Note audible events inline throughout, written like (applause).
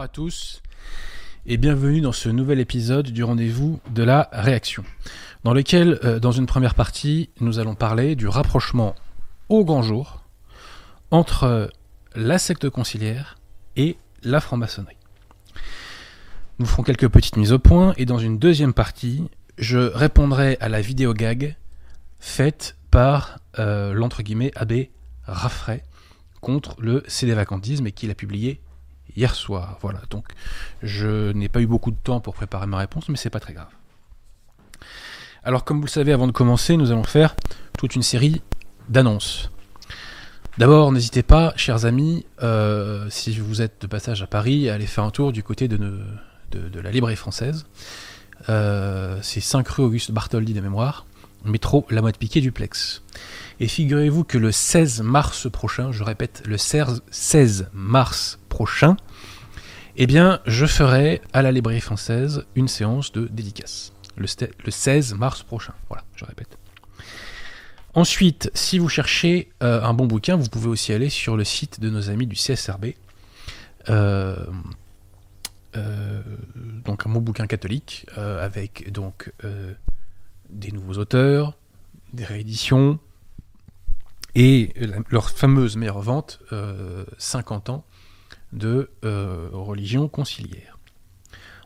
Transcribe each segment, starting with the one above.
Bonsoir à tous et bienvenue dans ce nouvel épisode du rendez-vous de la réaction, dans lequel, euh, dans une première partie, nous allons parler du rapprochement au grand jour entre la secte conciliaire et la franc-maçonnerie. Nous ferons quelques petites mises au point et dans une deuxième partie, je répondrai à la vidéo gag faite par euh, l'entre guillemets abbé Raffray contre le CD vacantisme et qu'il a publié hier soir. Voilà, donc je n'ai pas eu beaucoup de temps pour préparer ma réponse, mais c'est pas très grave. Alors, comme vous le savez, avant de commencer, nous allons faire toute une série d'annonces. D'abord, n'hésitez pas, chers amis, euh, si vous êtes de passage à Paris, à aller faire un tour du côté de, la librairie française. Euh, c'est 5 rue Auguste Bartholdi de mémoire, métro La Motte Piquet duplex. Et figurez-vous que le 16 mars prochain, je répète, le 16 mars prochain, eh bien, je ferai à la librairie française une séance de dédicace. Le, 16 mars prochain. Voilà, je répète. Ensuite, si vous cherchez euh, un bon bouquin, vous pouvez aussi aller sur le site de nos amis du CSRB. Euh, euh, donc un bon bouquin catholique avec donc des nouveaux auteurs, des rééditions, et leur fameuse meilleure vente, 50 euh, ans de euh, religion conciliaire.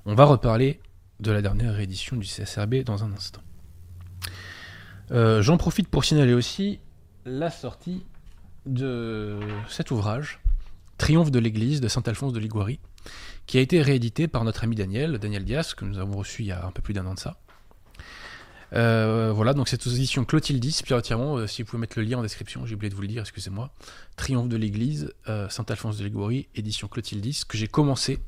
On va reparler de la dernière réédition du CSRB dans un instant. Euh, j'en profite pour signaler aussi la sortie de cet ouvrage, Triomphe de l'Église de Saint-Alphonse de Liguori, qui a été réédité par notre ami Daniel, Daniel Dias, que nous avons reçu il y a un peu plus d'un an de ça, euh, voilà, donc cette édition Clotildis, Pierre Tirmont, euh, si vous pouvez mettre le lien en description, j'ai oublié de vous le dire, excusez-moi. Triomphe de l'Église, euh, Saint-Alphonse de Liguori, édition Clotildis, que j'ai commencé.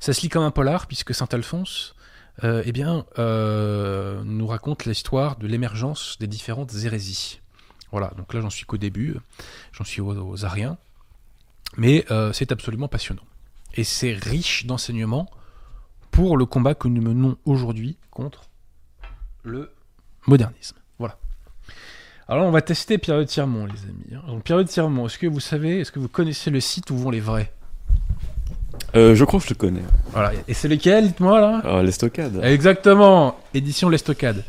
Ça se lit comme un polar, puisque Saint-Alphonse, eh bien, nous raconte l'histoire de l'émergence des différentes hérésies. Voilà, donc là j'en suis qu'au début, j'en suis aux, aux, Ariens, mais c'est absolument passionnant. Et c'est riche d'enseignements pour le combat que nous menons aujourd'hui contre le modernisme. Voilà. Alors on va tester Pierre de Tirmont, les amis. Donc Pierre de Tirmont, est-ce que vous savez, est-ce que vous connaissez le site où vont les vrais? Euh, je crois que je le connais. Voilà. Et c'est lequel, dites-moi là ah, L'Estocade. Exactement, édition L'Estocade.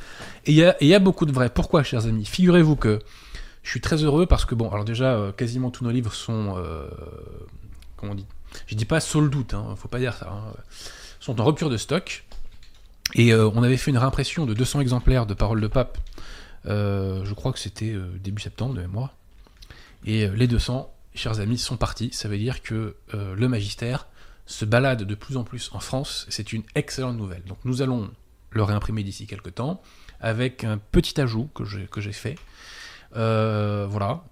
Et il y, a beaucoup de vrais. Pourquoi, chers amis? Figurez-vous que je suis très heureux parce que, bon, alors déjà, euh, quasiment tous nos livres sont. Euh, comment on dit? Je dis pas sold out, hein, faut pas dire ça. Hein, sont en rupture de stock. Et euh, on avait fait une réimpression de 200 exemplaires de Paroles de Pape, euh, je crois que c'était euh, début septembre de mémoire. Et les 200, chers amis, sont partis. Ça veut dire que le magistère se balade de plus en plus en France. C'est une excellente nouvelle. Donc nous allons le réimprimer d'ici quelques temps, avec un petit ajout que j'ai fait. voilà,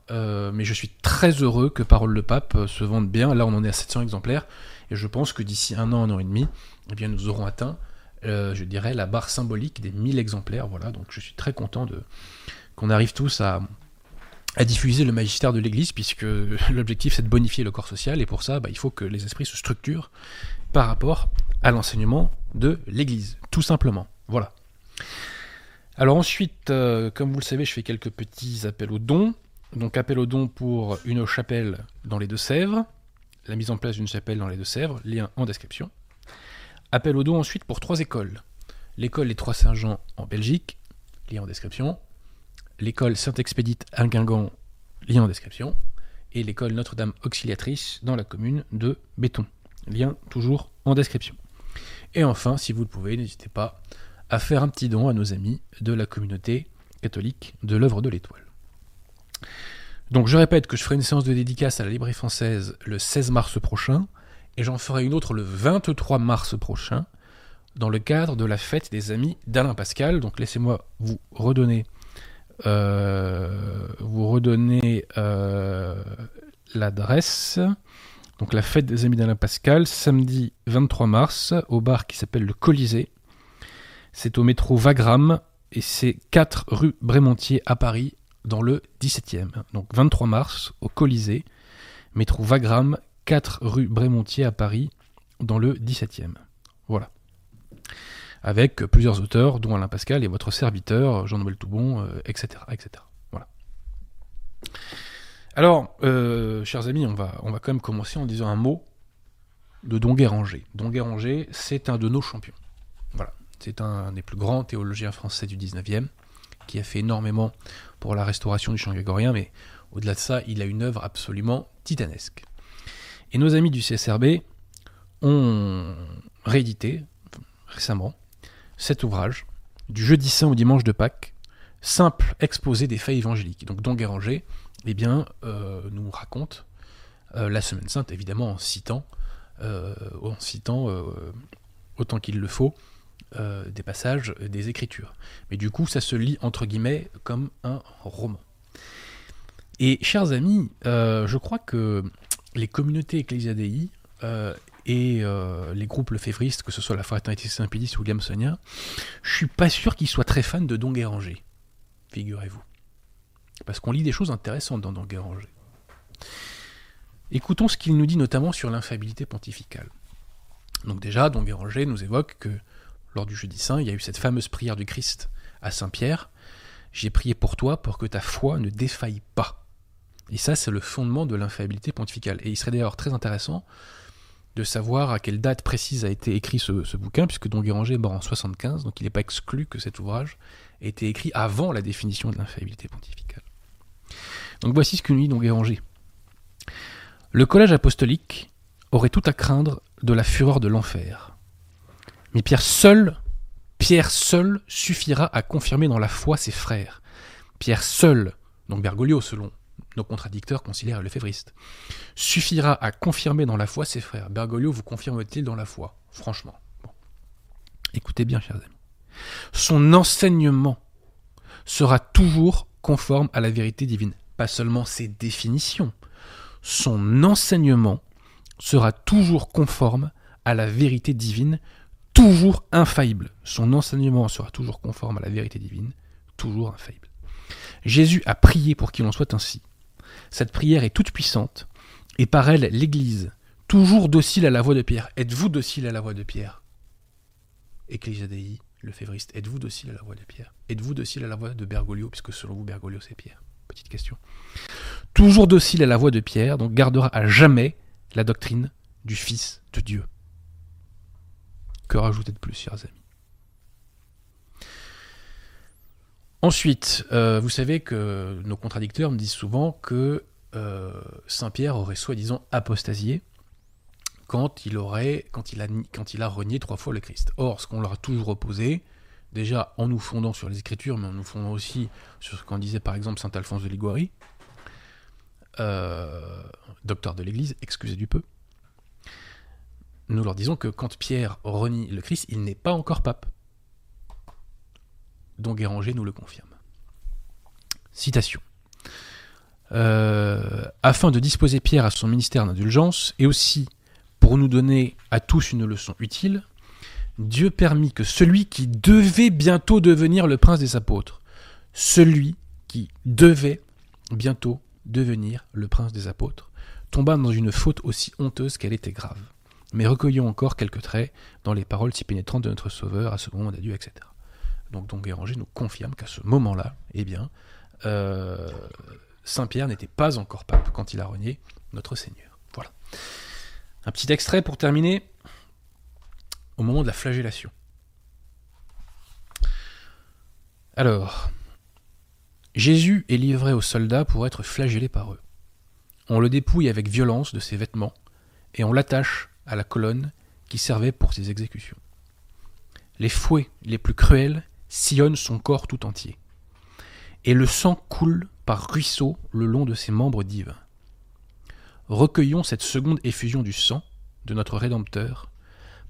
mais je suis très heureux que Paroles de Pape se vende bien. Là, on en est à 700 exemplaires, et je pense que d'ici un an, un an et demi, eh bien, nous aurons atteint je dirais, la barre symbolique des 1000 exemplaires. Voilà, donc je suis très content de qu'on arrive tous à, à diffuser le magistère de l'Église, puisque (laughs) l'objectif c'est de bonifier le corps social, et pour ça, bah, il faut que les esprits se structurent par rapport à l'enseignement de l'Église, tout simplement. Voilà. Alors ensuite, euh, comme vous le savez, je fais quelques petits appels aux dons. Donc appel aux dons pour une chapelle dans les Deux-Sèvres, la mise en place d'une chapelle dans les Deux-Sèvres, lien en description. Appel au don ensuite pour trois écoles. L'école Les Trois Saint-Jean en Belgique, lien en description. L'école Saint-Expédite à Guingamp, lien en description. Et l'école Notre-Dame Auxiliatrice dans la commune de Béton, lien toujours en description. Et enfin, si vous le pouvez, n'hésitez pas à faire un petit don à nos amis de la communauté catholique de l'œuvre de l'Étoile. Donc je répète que je ferai une séance de dédicace à la librairie française le 16 mars prochain et j'en ferai une autre le 23 mars prochain, dans le cadre de la fête des amis d'Alain Pascal. Donc laissez-moi vous redonner, euh, vous redonner euh, l'adresse. Donc la fête des amis d'Alain Pascal, samedi 23 mars, au bar qui s'appelle le Colisée. C'est au métro Wagram et c'est 4 rue Brémontier à Paris, dans le 17e. Donc 23 mars, au Colisée, métro Wagram, 4 rue Brémontier à Paris, dans le 17e. Voilà. Avec plusieurs auteurs, dont Alain Pascal et votre serviteur, Jean-Noël Toubon, etc., euh, etc. Voilà. Alors, euh, chers amis, on va, on va quand même commencer en disant un mot de Don Guéranger. Don Guéranger, c'est un de nos champions. Voilà. C'est un des plus grands théologiens français du 19e, qui a fait énormément pour la restauration du chant grégorien, mais au-delà de ça, il a une œuvre absolument titanesque. Et nos amis du CSRB ont réédité récemment cet ouvrage, du jeudi saint au dimanche de Pâques, simple exposé des faits évangéliques. Donc Don Guéranger eh bien, euh, nous raconte euh, la semaine sainte, évidemment en citant, euh, en citant autant qu'il le faut, des passages des Écritures. Mais du coup, ça se lit entre guillemets comme un roman. Et chers amis, je crois que les communautés ecclésiadei et les groupes lefévristes, que ce soit la Fraternité Saint-Pédis ou Williamsonien, je suis pas sûr qu'ils soient très fans de Don Guéranger, figurez-vous. Parce qu'on lit des choses intéressantes dans Don Guéranger. Écoutons ce qu'il nous dit notamment sur l'infabilité pontificale. Donc déjà, Don Guéranger nous évoque que lors du jeudi saint, il y a eu cette fameuse prière du Christ à Saint-Pierre. J'ai prié pour toi pour que ta foi ne défaille pas. Et ça, c'est le fondement de l'infaillibilité pontificale. Et il serait d'ailleurs très intéressant de savoir à quelle date précise a été écrit ce, bouquin, puisque Don Guéranger est mort en 75, donc il n'est pas exclu que cet ouvrage ait été écrit avant la définition de l'infaillibilité pontificale. Donc voici ce que nous dit Don Guéranger. Le collège apostolique aurait tout à craindre de la fureur de l'enfer. Mais Pierre seul, Pierre seul suffira à confirmer dans la foi ses frères. Pierre seul, donc Bergoglio selon nos contradicteurs conciliaires et lefévristes, suffira à confirmer dans la foi ses frères. Bergoglio vous confirme-t-il dans la foi? Franchement. Écoutez bien, chers amis. Son enseignement sera toujours conforme à la vérité divine. Pas seulement ses définitions, son enseignement sera toujours conforme à la vérité divine, toujours infaillible. Son enseignement sera toujours conforme à la vérité divine, toujours infaillible. Jésus a prié pour qu'il en soit ainsi. Cette prière est toute puissante, et par elle l'Église, toujours docile à la voix de Pierre. Êtes-vous docile à la voix de Pierre? Ecclesia Dei, le févriste, êtes-vous docile à la voix de Pierre? Êtes-vous docile à la voix de Bergoglio, puisque selon vous, Bergoglio, c'est Pierre Petite question. Toujours docile à la voix de Pierre, donc gardera à jamais la doctrine du Fils de Dieu. Que rajouter de plus, chers amis? Ensuite, euh, vous savez que nos contradicteurs me disent souvent que euh, Saint Pierre aurait soi-disant apostasié quand il a renié trois fois le Christ. Or, ce qu'on leur a toujours opposé, déjà en nous fondant sur les Écritures, mais en nous fondant aussi sur ce qu'en disait par exemple saint Alphonse de Liguori, euh, docteur de l'Église, excusez du peu, nous leur disons que quand Pierre renie le Christ, il n'est pas encore pape dont Guéranger nous le confirme. Citation. Euh, afin de disposer Pierre à son ministère d'indulgence, et aussi pour nous donner à tous une leçon utile, Dieu permit que celui qui devait bientôt devenir le prince des apôtres, celui qui devait bientôt devenir le prince des apôtres, tomba dans une faute aussi honteuse qu'elle était grave. Mais recueillons encore quelques traits dans les paroles si pénétrantes de notre Sauveur à ce moment d'adieu, etc. Donc Don Guéranger nous confirme qu'à ce moment-là, eh bien, euh, Saint Pierre n'était pas encore pape quand il a renié notre Seigneur. Voilà. Un petit extrait pour terminer. Au moment de la flagellation. Alors, Jésus est livré aux soldats pour être flagellé par eux. On le dépouille avec violence de ses vêtements et on l'attache à la colonne qui servait pour ses exécutions. Les fouets les plus cruels sillonne son corps tout entier. Et le sang coule par ruisseaux le long de ses membres divins. Recueillons cette seconde effusion du sang de notre Rédempteur,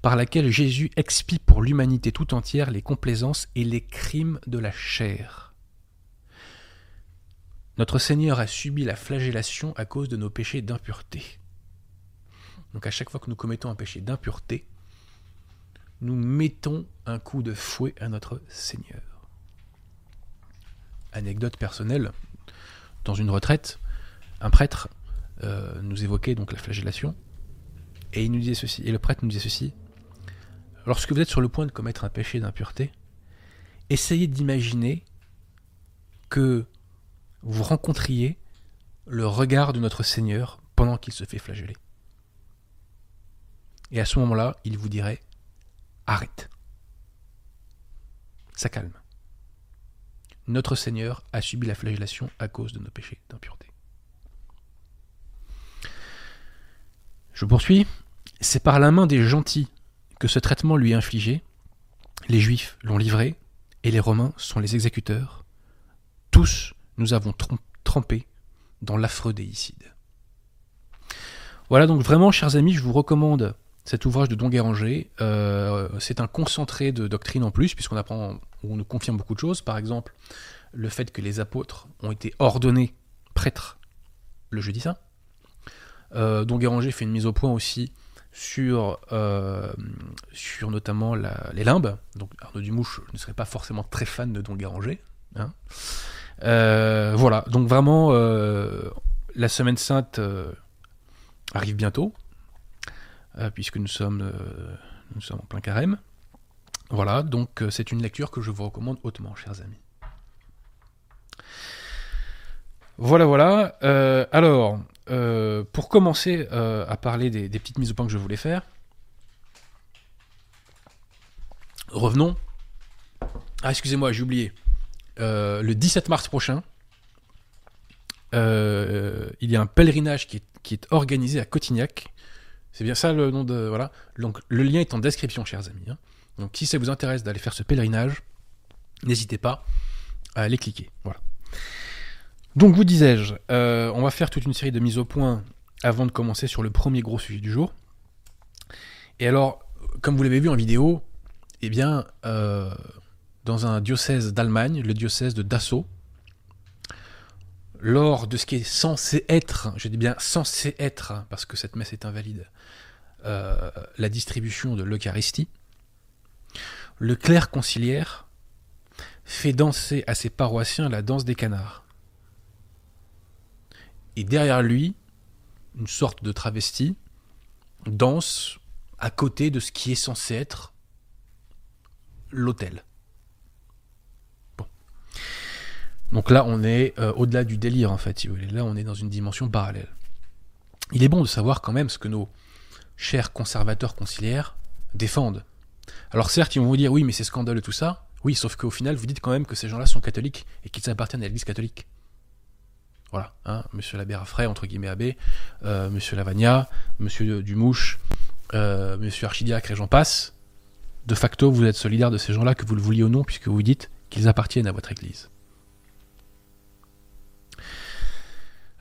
par laquelle Jésus expie pour l'humanité tout entière les complaisances et les crimes de la chair. Notre Seigneur a subi la flagellation à cause de nos péchés d'impureté. Donc à chaque fois que nous commettons un péché d'impureté, nous mettons un coup de fouet à notre Seigneur. Anecdote personnelle, dans une retraite, un prêtre euh, nous évoquait donc la flagellation, et il nous disait ceci, et le prêtre nous disait ceci, lorsque vous êtes sur le point de commettre un péché d'impureté, essayez d'imaginer que vous rencontriez le regard de notre Seigneur pendant qu'il se fait flageller. Et à ce moment-là, il vous dirait arrête. Ça calme. Notre Seigneur a subi la flagellation à cause de nos péchés d'impureté. Je poursuis. C'est par la main des gentils que ce traitement lui est infligé. Les Juifs l'ont livré et les Romains sont les exécuteurs. Tous, nous avons trempé dans l'affreux déicide. Voilà donc vraiment, chers amis, je vous recommande cet ouvrage de Don Guéranger. Euh, c'est un concentré de doctrine en plus, puisqu'on apprend, on nous confirme beaucoup de choses. Par exemple, le fait que les apôtres ont été ordonnés prêtres le jeudi saint. Euh, Don Guéranger fait une mise au point aussi sur, euh, notamment les limbes. Donc Arnaud Dumouche ne serait pas forcément très fan de Don Guéranger. Hein. Voilà, donc vraiment, la semaine sainte arrive bientôt, puisque nous sommes, nous sommes en plein carême. Voilà, donc c'est une lecture que je vous recommande hautement, chers amis. Voilà, voilà. alors, euh, pour commencer euh, à parler des, petites mises au point que je voulais faire, revenons. Ah, excusez-moi, j'ai oublié. Euh, le 17 mars prochain, il y a un pèlerinage qui est, organisé à Cotignac. C'est bien ça le nom de. Voilà. Donc le lien est en description, chers amis. Hein. Donc si ça vous intéresse d'aller faire ce pèlerinage, n'hésitez pas à aller cliquer. Voilà. Donc vous disais-je, euh, on va faire toute une série de mises au point avant de commencer sur le premier gros sujet du jour. Et alors, comme vous l'avez vu en vidéo, eh bien, euh, dans un diocèse d'Allemagne, le diocèse de Dachau, lors de ce qui est censé être, je dis bien censé être, parce que cette messe est invalide, euh, la distribution de l'Eucharistie, le clerc conciliaire fait danser à ses paroissiens la danse des canards et derrière lui, une sorte de travesti danse à côté de ce qui est censé être l'hôtel. Bon. Donc là, on est euh, au-delà du délire, en fait. Là, on est dans une dimension parallèle. Il est bon de savoir quand même ce que nos chers conservateurs conciliaires défendent. Alors certes, ils vont vous dire, oui, mais c'est scandaleux tout ça. Oui, sauf qu'au final, vous dites quand même que ces gens-là sont catholiques et qu'ils appartiennent à l'Église catholique. Voilà, hein, Monsieur l'abbé Raffray, entre guillemets abbé, euh, Monsieur Lavagna, Monsieur Dumouche, euh, Monsieur Archidiacre et j'en passe. De facto, vous êtes solidaire de ces gens-là, que vous le vouliez ou non, puisque vous dites qu'ils appartiennent à votre Église.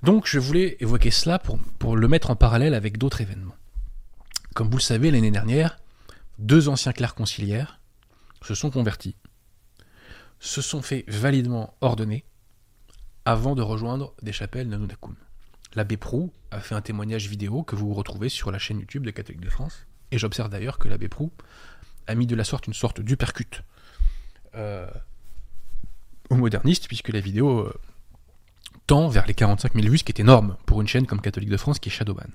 Donc je voulais évoquer cela pour, le mettre en parallèle avec d'autres événements. Comme vous le savez, l'année dernière, deux anciens clercs conciliaires se sont convertis, se sont fait validement ordonner, avant de rejoindre des chapelles Nanunakum. L'abbé Prou a fait un témoignage vidéo que vous retrouvez sur la chaîne YouTube de Catholiques de France. Et j'observe d'ailleurs que l'abbé Prou a mis de la sorte une sorte d'upercute euh, aux modernistes, puisque la vidéo euh, tend vers les 45 000 vues, ce qui est énorme pour une chaîne comme Catholique de France qui est Shadowban.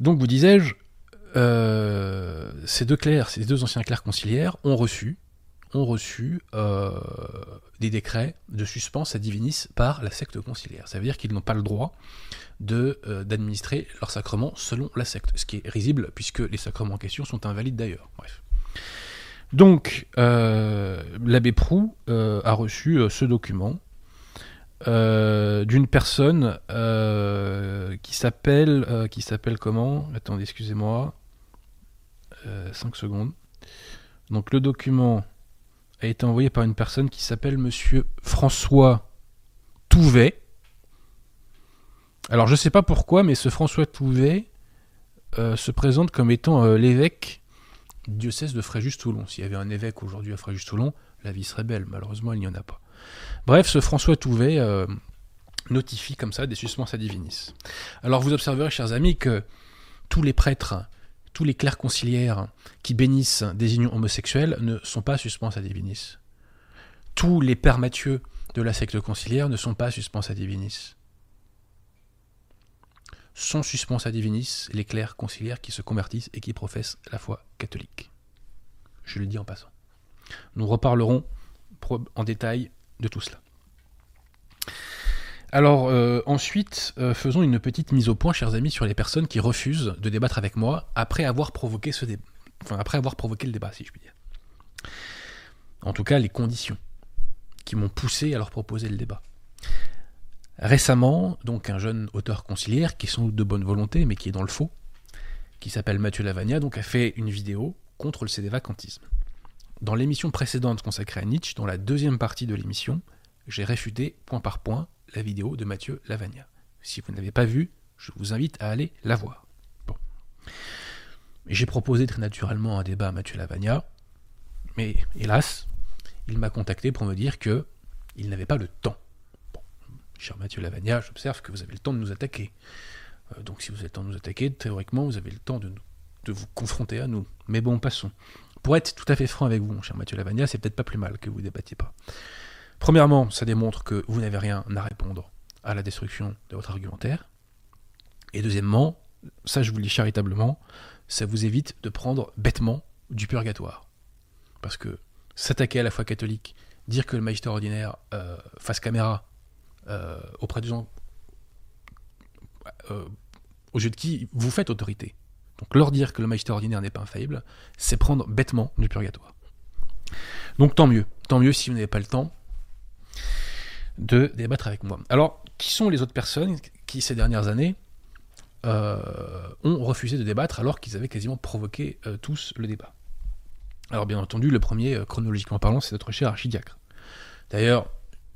Donc vous disais-je, euh, ces deux clercs, ces deux anciens clercs conciliaires ont reçu ont reçu euh, des décrets de suspens à divinis par la secte conciliaire. Ça veut dire qu'ils n'ont pas le droit euh, d'administrer leurs sacrements selon la secte, ce qui est risible puisque les sacrements en question sont invalides d'ailleurs. Bref. Donc, euh, l'abbé Prou a reçu ce document d'une personne qui s'appelle qui s'appelle comment? Attendez, excusez-moi. 5 secondes. Donc le document a été envoyé par une personne qui s'appelle Monsieur François Touvet. Alors je ne sais pas pourquoi, mais ce François Touvet euh, se présente comme étant euh, l'évêque diocèse de Fréjus-Toulon. S'il y avait un évêque aujourd'hui à Fréjus-Toulon, la vie serait belle. Malheureusement, il n'y en a pas. Bref, ce François Touvet euh, notifie comme ça des suspens à divinis. Alors vous observerez, chers amis, que tous les prêtres tous les clercs conciliaires qui bénissent des unions homosexuelles ne sont pas suspens à divinis. Tous les pères Mathieu de la secte conciliaire ne sont pas suspens à divinis. Sont suspens à divinis les clercs conciliaires qui se convertissent et qui professent la foi catholique. Je le dis en passant. Nous reparlerons en détail de tout cela. Alors euh, ensuite, euh, faisons une petite mise au point, chers amis, sur les personnes qui refusent de débattre avec moi après avoir provoqué ce débat, enfin après avoir provoqué le débat, si je puis dire. En tout cas, les conditions qui m'ont poussé à leur proposer le débat. Récemment, donc un jeune auteur conciliaire qui est de bonne volonté, mais qui est dans le faux, qui s'appelle Mathieu Lavagna, donc a fait une vidéo contre le CD vacantisme. Dans l'émission précédente consacrée à Nietzsche, dans la deuxième partie de l'émission, j'ai réfuté point par point la vidéo de Mathieu Lavagna. Si vous ne l'avez pas vue, je vous invite à aller la voir. Bon. J'ai proposé très naturellement un débat à Mathieu Lavagna, mais hélas, il m'a contacté pour me dire que il n'avait pas le temps. Cher Mathieu Lavagna, j'observe que vous avez le temps de nous attaquer. Euh, donc si vous avez le temps de nous attaquer, théoriquement, vous avez le temps de, vous confronter à nous. Mais bon, passons. Pour être tout à fait franc avec vous, cher Mathieu Lavagna, c'est peut-être pas plus mal que vous débattiez pas. Premièrement, ça démontre que vous n'avez rien à répondre à la destruction de votre argumentaire. Et deuxièmement, ça je vous le dis charitablement, ça vous évite de prendre bêtement du purgatoire. Parce que s'attaquer à la foi catholique, dire que le magistère ordinaire euh, fasse caméra euh, auprès des gens euh, au de qui vous faites autorité. Donc leur dire que le magistère ordinaire n'est pas infaillible, c'est prendre bêtement du purgatoire. Donc tant mieux, tant mieux si vous n'avez pas le temps de débattre avec moi. Alors, qui sont les autres personnes qui, ces dernières années, euh, ont refusé de débattre alors qu'ils avaient quasiment provoqué euh, tous le débat? Alors, bien entendu, le premier, chronologiquement parlant, c'est notre cher archidiacre. D'ailleurs,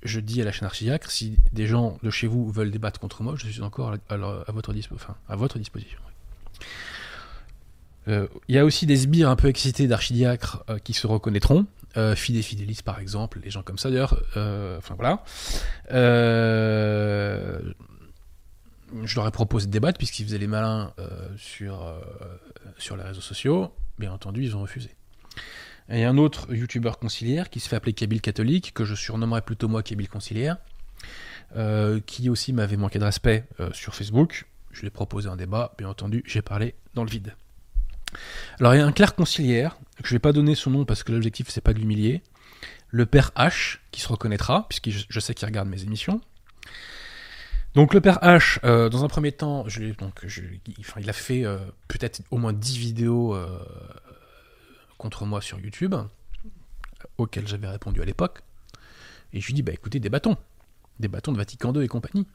je dis à la chaîne archidiacre, si des gens de chez vous veulent débattre contre moi, je suis encore à, votre, disposition. Il y a aussi des sbires un peu excités d'archidiacres qui se reconnaîtront euh, Fidé Fidelis par exemple, les gens comme ça d'ailleurs, euh, enfin voilà. Euh, je leur ai proposé de débattre puisqu'ils faisaient les malins euh, sur, sur les réseaux sociaux, bien entendu ils ont refusé. Et un autre youtubeur conciliaire qui se fait appeler Kabyle catholique, que je surnommerais plutôt moi Kabyle conciliaire, qui aussi m'avait manqué de respect sur Facebook. Je lui ai proposé un débat, bien entendu j'ai parlé dans le vide. Alors il y a un clerc conciliaire, que je vais pas donner son nom parce que l'objectif c'est pas de l'humilier, le père H, qui se reconnaîtra, puisque je sais qu'il regarde mes émissions. Donc le père H, euh, dans un premier temps, donc, il, a fait euh, peut-être au moins 10 vidéos euh, contre moi sur YouTube, auxquelles j'avais répondu à l'époque. Et je lui dis, bah écoutez, des bâtons. Des bâtons de Vatican II et compagnie.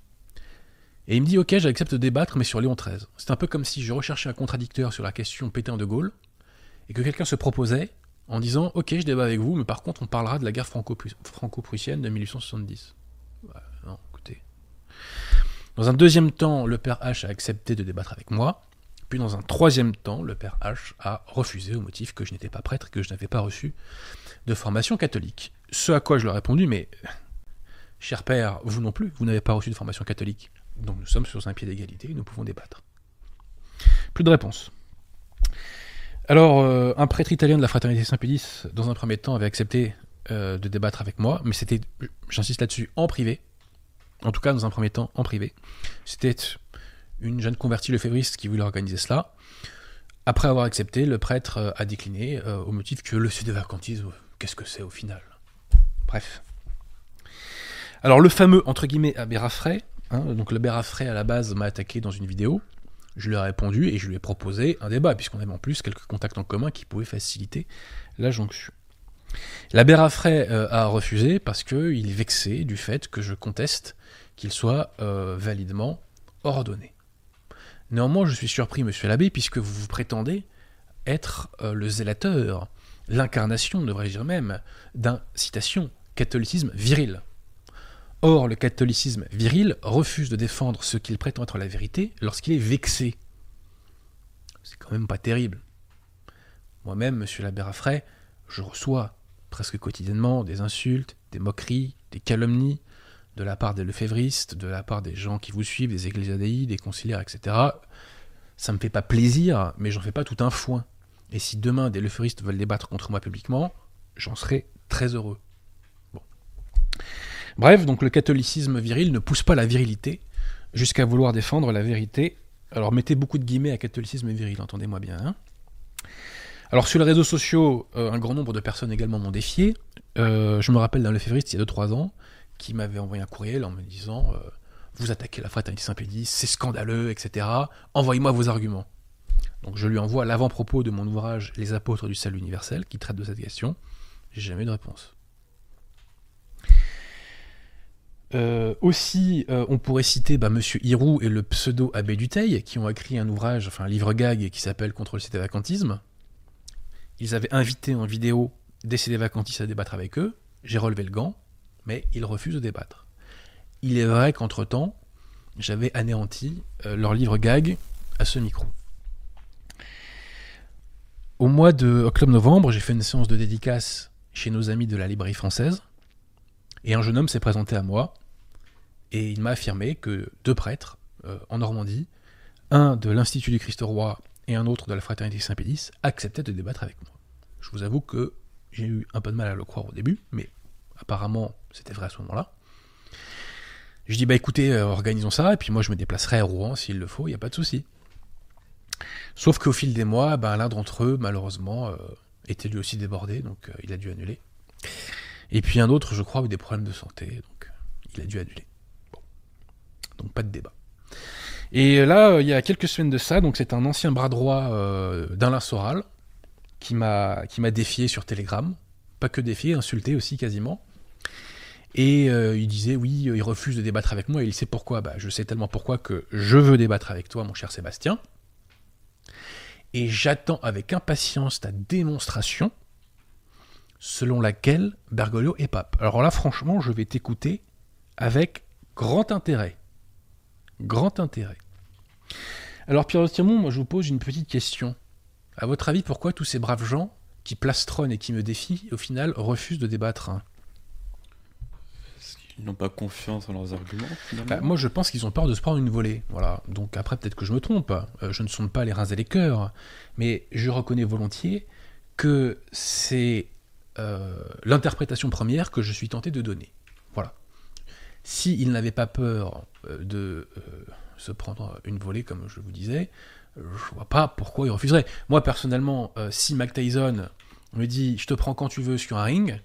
Et il me dit Ok, j'accepte de débattre, mais sur Léon XIII. C'est un peu comme si je recherchais un contradicteur sur la question Pétain de Gaulle, et que quelqu'un se proposait en disant Ok, je débat avec vous, mais par contre, on parlera de la guerre franco-prussienne de 1870. non, écoutez. Dans un deuxième temps, le père H a accepté de débattre avec moi. Puis dans un troisième temps, le père H a refusé au motif que je n'étais pas prêtre et que je n'avais pas reçu de formation catholique. Ce à quoi je lui ai répondu Mais, cher père, vous non plus, vous n'avez pas reçu de formation catholique. Donc nous sommes sur un pied d'égalité et nous pouvons débattre. Plus de réponses. Alors, euh, un prêtre italien de la fraternité Saint-Pédis, dans un premier temps, avait accepté euh, de débattre avec moi, mais c'était, j'insiste là-dessus, en privé. En tout cas, dans un premier temps, en privé. C'était une jeune convertie lefévriste qui voulait organiser cela. Après avoir accepté, le prêtre euh, a décliné au motif que le sud vacantisme, qu'est-ce que c'est au final? Bref. Alors, le fameux, entre guillemets, abbé Raffray, Hein, donc le Bérafray à la base m'a attaqué dans une vidéo. Je lui ai répondu et je lui ai proposé un débat, puisqu'on avait en plus quelques contacts en commun qui pouvaient faciliter la jonction. La Bérafray euh, a refusé parce qu'il est vexé du fait que je conteste qu'il soit euh, validement ordonné. Néanmoins, je suis surpris, monsieur l'abbé, puisque vous vous prétendez être euh, le zélateur, l'incarnation, devrais-je dire même, d'un, citation, catholicisme viril. Or, le catholicisme viril refuse de défendre ce qu'il prétend être la vérité lorsqu'il est vexé. C'est quand même pas terrible. Moi-même, monsieur l'abbé Raffray, je reçois presque quotidiennement des insultes, des moqueries, des calomnies de la part des lefévristes, de la part des gens qui vous suivent, des ecclésiadei, des conciliaires, etc. Ça me fait pas plaisir, mais j'en fais pas tout un foin. Et si demain des lefévristes veulent débattre contre moi publiquement, j'en serai très heureux. Bref, donc le catholicisme viril ne pousse pas la virilité jusqu'à vouloir défendre la vérité. Alors mettez beaucoup de guillemets à catholicisme viril, entendez-moi bien. Hein. alors sur les réseaux sociaux, euh, un grand nombre de personnes également m'ont défié. Euh, je me rappelle d'un lefévriste il y a 2-3 ans qui m'avait envoyé un courriel en me disant vous attaquez la fraternité Saint-Pédis, c'est scandaleux, etc. Envoyez-moi vos arguments. Donc je lui envoie l'avant-propos de mon ouvrage Les apôtres du salut universel, qui traite de cette question. J'ai jamais eu de réponse. Euh, aussi, euh, on pourrait citer bah, Monsieur et le pseudo Abbé Duteil, qui ont écrit un ouvrage, enfin un livre gag qui s'appelle Contre le cité-vacantisme. Ils avaient invité en vidéo des cédés-vacantistes à débattre avec eux. J'ai relevé le gant, mais ils refusent de débattre. Il est vrai qu'entre-temps, j'avais anéanti euh, leur livre gag à ce micro. Au mois de octobre-novembre, j'ai fait une séance de dédicace chez nos amis de la librairie française, et un jeune homme s'est présenté à moi, et il m'a affirmé que deux prêtres euh, en Normandie, un de l'Institut du Christ-Roi et un autre de la Fraternité Saint-Pédis, acceptaient de débattre avec moi. Je vous avoue que j'ai eu un peu de mal à le croire au début, mais apparemment c'était vrai à ce moment-là. Je dis bah écoutez, euh, organisons ça, et puis moi je me déplacerai à Rouen s'il le faut, il n'y a pas de souci. Sauf qu'au fil des mois, ben, l'un d'entre eux, malheureusement, euh, était lui aussi débordé, donc il a dû annuler. Et puis un autre, je crois, a eu des problèmes de santé, donc il a dû annuler. Donc pas de débat. Et là, il y a quelques semaines de ça, donc c'est un ancien bras droit euh, d'Alain Soral qui m'a défié sur Telegram, pas que défié, insulté aussi quasiment. Et euh, il disait oui, il refuse de débattre avec moi. Et il sait pourquoi. Bah, je sais tellement pourquoi que je veux débattre avec toi, mon cher Sébastien. Et j'attends avec impatience ta démonstration selon laquelle Bergoglio est pape. Alors là, franchement, je vais t'écouter avec grand intérêt grand intérêt. Alors Pierre Timon, moi je vous pose une petite question. À votre avis, pourquoi tous ces braves gens qui plastronnent et qui me défient, au final, refusent de débattre Ils n'ont pas confiance en leurs arguments bah, Moi je pense qu'ils ont peur de se prendre une volée. Voilà. Donc après peut-être que je me trompe, euh, je ne sonde pas les reins et les cœurs, mais je reconnais volontiers que c'est euh, l'interprétation première que je suis tenté de donner. Voilà. S'ils n'avaient pas peur euh, de se prendre une volée, comme je vous disais, je vois pas pourquoi ils refuseraient. Moi, personnellement, si Mac Tyson me dit je te prends quand tu veux sur un ring,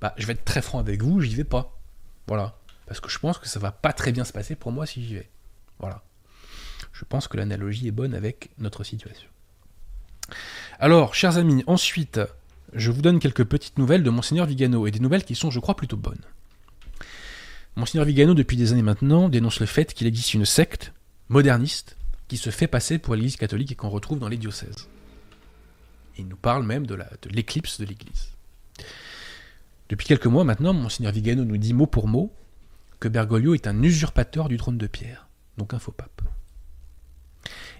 bah, je vais être très franc avec vous, j'y vais pas. Voilà. Parce que je pense que ça va pas très bien se passer pour moi si j'y vais. Voilà. Je pense que l'analogie est bonne avec notre situation. Alors, chers amis, ensuite, je vous donne quelques petites nouvelles de Monseigneur Vigano, et des nouvelles qui sont, je crois, plutôt bonnes. Monseigneur Vigano, depuis des années maintenant, dénonce le fait qu'il existe une secte moderniste qui se fait passer pour l'Église catholique et qu'on retrouve dans les diocèses. Il nous parle même de l'éclipse de l'Église. Depuis quelques mois maintenant, Monseigneur Vigano nous dit mot pour mot que Bergoglio est un usurpateur du trône de Pierre, donc un faux pape.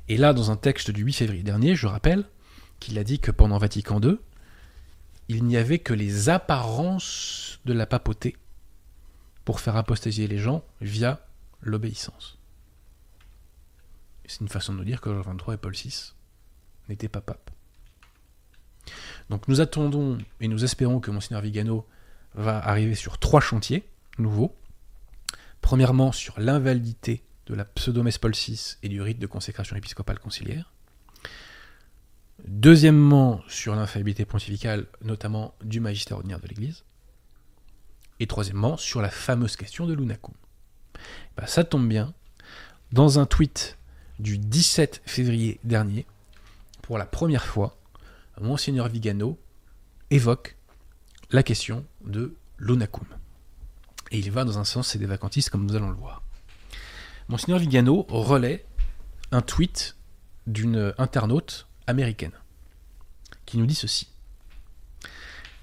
Et là, dans un texte du 8 février dernier, je rappelle qu'il a dit que pendant Vatican II, il n'y avait que les apparences de la papauté pour faire apostasier les gens via l'obéissance. C'est une façon de nous dire que Jean 23 et Paul VI n'étaient pas papes. Donc nous attendons et nous espérons que Monseigneur Vigano va arriver sur trois chantiers nouveaux. Premièrement, sur l'invalidité de la pseudomesse Paul et du rite de consécration épiscopale conciliaire. Deuxièmement, sur l'infaillibilité pontificale, notamment du magistère ordinaire de l'Église. Et troisièmement, sur la fameuse question de Lunakum. Bah, ça tombe bien, dans un tweet du 17 février dernier, pour la première fois, Monseigneur Vigano évoque la question de l'Unacum. Et il va dans un sens, c'est des vacantistes, comme nous allons le voir. Monseigneur Vigano relaie un tweet d'une internaute américaine qui nous dit ceci.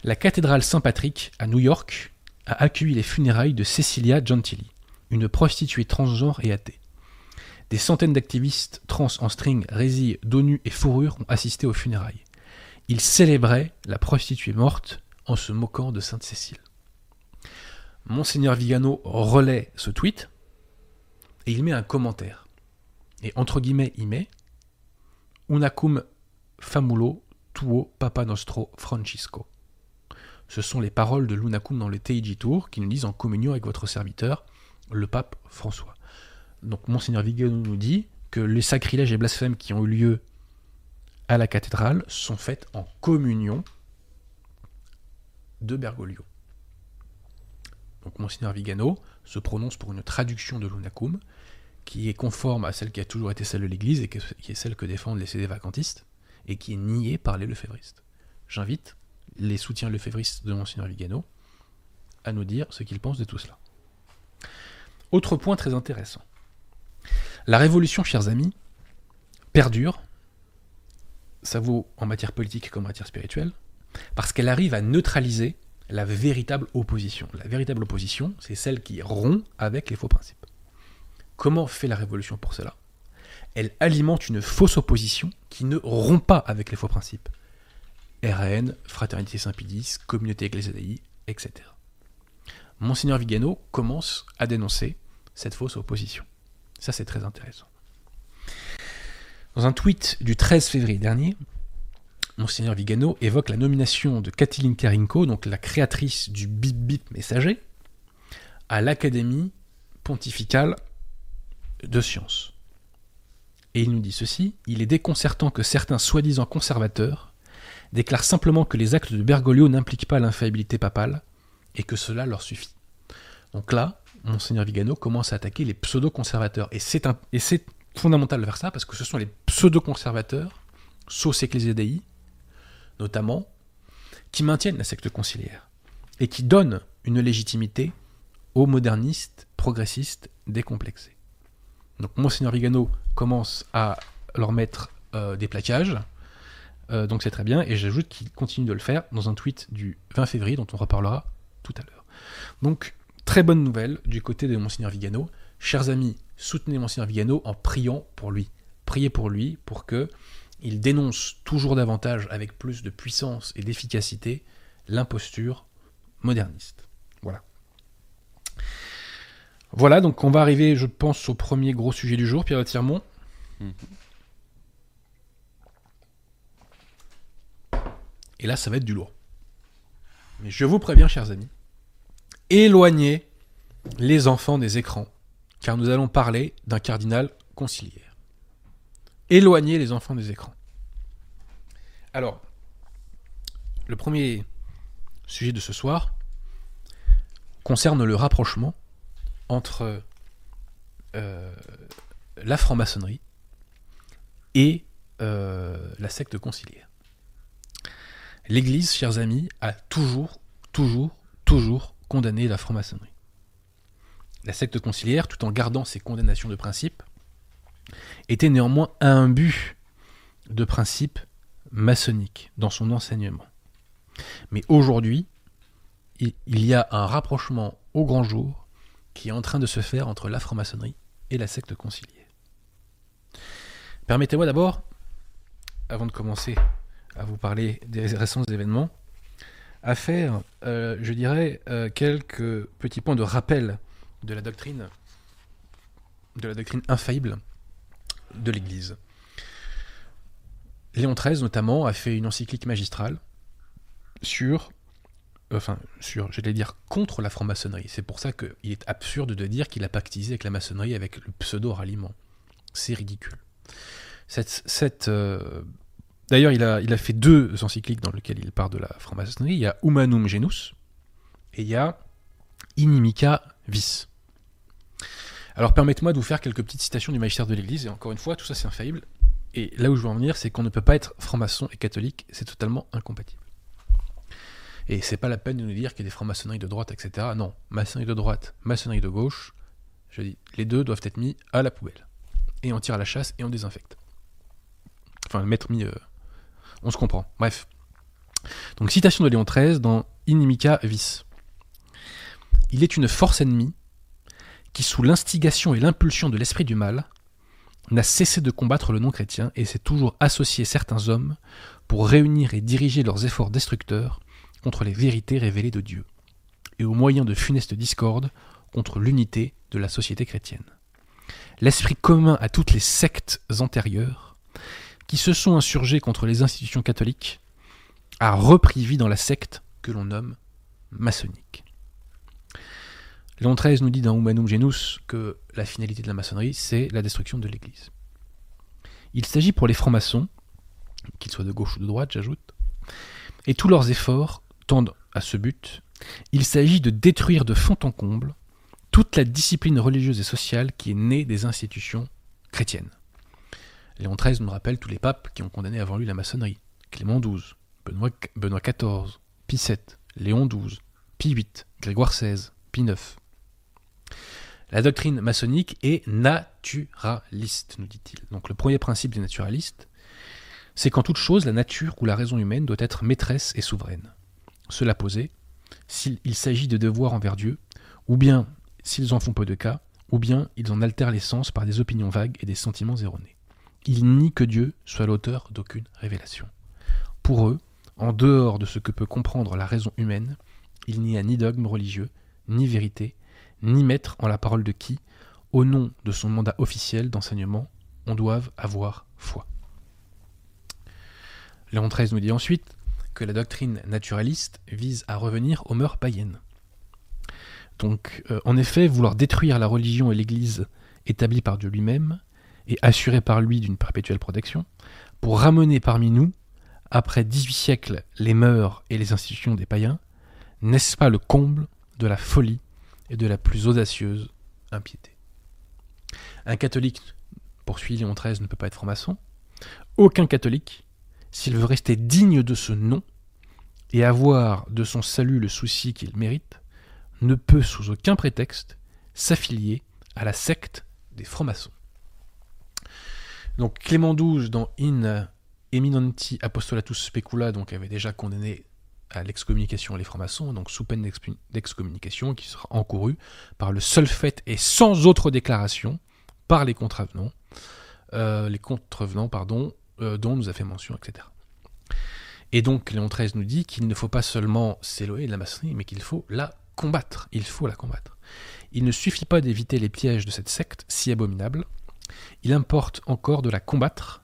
La cathédrale Saint-Patrick à New York a accueilli les funérailles de Cecilia Gentili, une prostituée transgenre et athée. Des centaines d'activistes trans en string, résille, d'ONU et fourrure ont assisté aux funérailles. Ils célébraient la prostituée morte en se moquant de Sainte Cécile. Monseigneur Vigano relaie ce tweet et il met un commentaire. Et entre guillemets, il met Unacum famulo tuo papa nostro Francisco. Ce sont les paroles de Lunacum dans le Teiji Tour qui nous disent en communion avec votre serviteur, le pape François. Donc Monseigneur Vigano nous dit que les sacrilèges et blasphèmes qui ont eu lieu à la cathédrale sont faits en communion de Bergoglio. Donc Monseigneur Vigano se prononce pour une traduction de l'Unacum, qui est conforme à celle qui a toujours été celle de l'Église et qui est celle que défendent les CD vacantistes, et qui est niée par les lefévristes. J'invite les soutiens lefévristes de Monseigneur Vigano à nous dire ce qu'ils pensent de tout cela. Autre point très intéressant. La révolution, chers amis, perdure, ça vaut en matière politique comme en matière spirituelle, parce qu'elle arrive à neutraliser la véritable opposition. La véritable opposition, c'est celle qui rompt avec les faux principes. Comment fait la révolution pour cela? Elle alimente une fausse opposition qui ne rompt pas avec les faux principes. RN, Fraternité Saint-Pédis, Communauté Ecclésiae, etc. Monseigneur Vigano commence à dénoncer cette fausse opposition. Ça, c'est très intéressant. Dans un tweet du 13 février dernier, Monseigneur Vigano évoque la nomination de Kathleen Karinko, donc la créatrice du bip bip messager, à l'Académie pontificale de sciences. Et il nous dit ceci il est déconcertant que certains soi-disant conservateurs déclarent simplement que les actes de Bergoglio n'impliquent pas l'infaillibilité papale et que cela leur suffit. Donc là, Monseigneur Vigano commence à attaquer les pseudo-conservateurs. Et c'est, fondamental faire ça parce que ce sont les pseudo-conservateurs, sauce Dei, notamment, qui maintiennent la secte conciliaire et qui donnent une légitimité aux modernistes, progressistes, décomplexés. Donc Monseigneur Vigano commence à leur mettre euh, des plaquages, euh, donc c'est très bien, et j'ajoute qu'il continue de le faire dans un tweet du 20 février dont on reparlera tout à l'heure. Donc très bonne nouvelle du côté de Monseigneur Vigano. Chers amis, soutenez Monseigneur Vigano en priant pour lui. Priez pour lui pour que il dénonce toujours davantage, avec plus de puissance et d'efficacité, l'imposture moderniste. Voilà. Voilà, donc on va arriver, je pense, au premier gros sujet du jour, Pierre Tirmont. Mhm. Et là, ça va être du lourd. Mais je vous préviens, chers amis, éloignez les enfants des écrans, car nous allons parler d'un cardinal conciliaire. Éloignez les enfants des écrans. Alors, le premier sujet de ce soir concerne le rapprochement entre euh, la franc-maçonnerie et euh, la secte conciliaire. L'Église, chers amis, a toujours, toujours, toujours condamné la franc-maçonnerie. La secte conciliaire, tout en gardant ses condamnations de principe, était néanmoins un but de principe maçonnique dans son enseignement. Mais aujourd'hui, il y a un rapprochement au grand jour qui est en train de se faire entre la franc-maçonnerie et la secte conciliaire. Permettez-moi d'abord, avant de commencer à vous parler des récents événements, à faire, euh, je dirais, euh, quelques petits points de rappel de la doctrine, de la doctrine infaillible de l'Église. Léon XIII, notamment, a fait une encyclique magistrale sur, enfin, sur, j'allais dire, contre la franc-maçonnerie. C'est pour ça qu'il est absurde de dire qu'il a pactisé avec la maçonnerie avec le pseudo-ralliement. C'est ridicule. Cette, cette euh, D'ailleurs, il a, il a fait deux encycliques dans lesquelles il parle de la franc-maçonnerie. Il y a Humanum Genus et il y a Inimica Vis. Alors permettez-moi de vous faire quelques petites citations du magistère de l'Église, et encore une fois, tout ça c'est infaillible. Et là où je veux en venir, c'est qu'on ne peut pas être franc-maçon et catholique, c'est totalement incompatible. Et c'est pas la peine de nous dire qu'il y a des francs-maçonneries de droite, etc. Non, maçonnerie de droite, maçonnerie de gauche, je dis, les deux doivent être mis à la poubelle. Et on tire à la chasse et on désinfecte. Enfin, mettre mis euh, on se comprend. Bref. Donc citation de Léon XIII dans Inimica Vis. Il est une force ennemie qui, sous l'instigation et l'impulsion de l'esprit du mal, n'a cessé de combattre le non-chrétien et s'est toujours associé certains hommes pour réunir et diriger leurs efforts destructeurs contre les vérités révélées de Dieu, et au moyen de funestes discordes contre l'unité de la société chrétienne. L'esprit commun à toutes les sectes antérieures qui se sont insurgés contre les institutions catholiques, a repris vie dans la secte que l'on nomme maçonnique. Léon XIII nous dit dans Humanum Genus que la finalité de la maçonnerie, c'est la destruction de l'Église. Il s'agit pour les francs-maçons, qu'ils soient de gauche ou de droite, j'ajoute, et tous leurs efforts tendent à ce but, il s'agit de détruire de fond en comble toute la discipline religieuse et sociale qui est née des institutions chrétiennes. Léon XIII nous rappelle tous les papes qui ont condamné avant lui la maçonnerie. Clément XII, Benoît, XIV, Pie VII, Léon XII, Pie VIII, Grégoire XVI, Pie IX. La doctrine maçonnique est naturaliste, nous dit-il. Donc le premier principe des naturalistes, c'est qu'en toute chose, la nature ou la raison humaine doit être maîtresse et souveraine. Cela posé, s'il s'agit de devoirs envers Dieu, ou bien s'ils en font peu de cas, ou bien ils en altèrent l'essence par des opinions vagues et des sentiments erronés. Ils nient que Dieu soit l'auteur d'aucune révélation. Pour eux, en dehors de ce que peut comprendre la raison humaine, il n'y a ni dogme religieux, ni vérité, ni maître en la parole de qui, au nom de son mandat officiel d'enseignement, on doive avoir foi. Léon XIII nous dit ensuite que la doctrine naturaliste vise à revenir aux mœurs païennes. Donc, euh, en effet, vouloir détruire la religion et l'Église établie par Dieu lui-même et assurée par lui d'une perpétuelle protection, pour ramener parmi nous, après 18 siècles, les mœurs et les institutions des païens, n'est-ce pas le comble de la folie et de la plus audacieuse impiété Un catholique, poursuit Léon XIII, ne peut pas être franc-maçon. Aucun catholique, s'il veut rester digne de ce nom et avoir de son salut le souci qu'il mérite, ne peut sous aucun prétexte s'affilier à la secte des francs-maçons. Donc Clément XII dans In Eminenti Apostolatus Specula donc avait déjà condamné à l'excommunication les francs-maçons, donc sous peine d'excommunication qui sera encourue par le seul fait et sans autre déclaration par les contrevenants, euh, les contrevenants pardon, euh, dont nous a fait mention, etc. Et donc Léon XIII nous dit qu'il ne faut pas seulement s'éloigner de la maçonnerie, mais qu'il faut la combattre. Il faut la combattre. Il ne suffit pas d'éviter les pièges de cette secte si abominable, il importe encore de la combattre,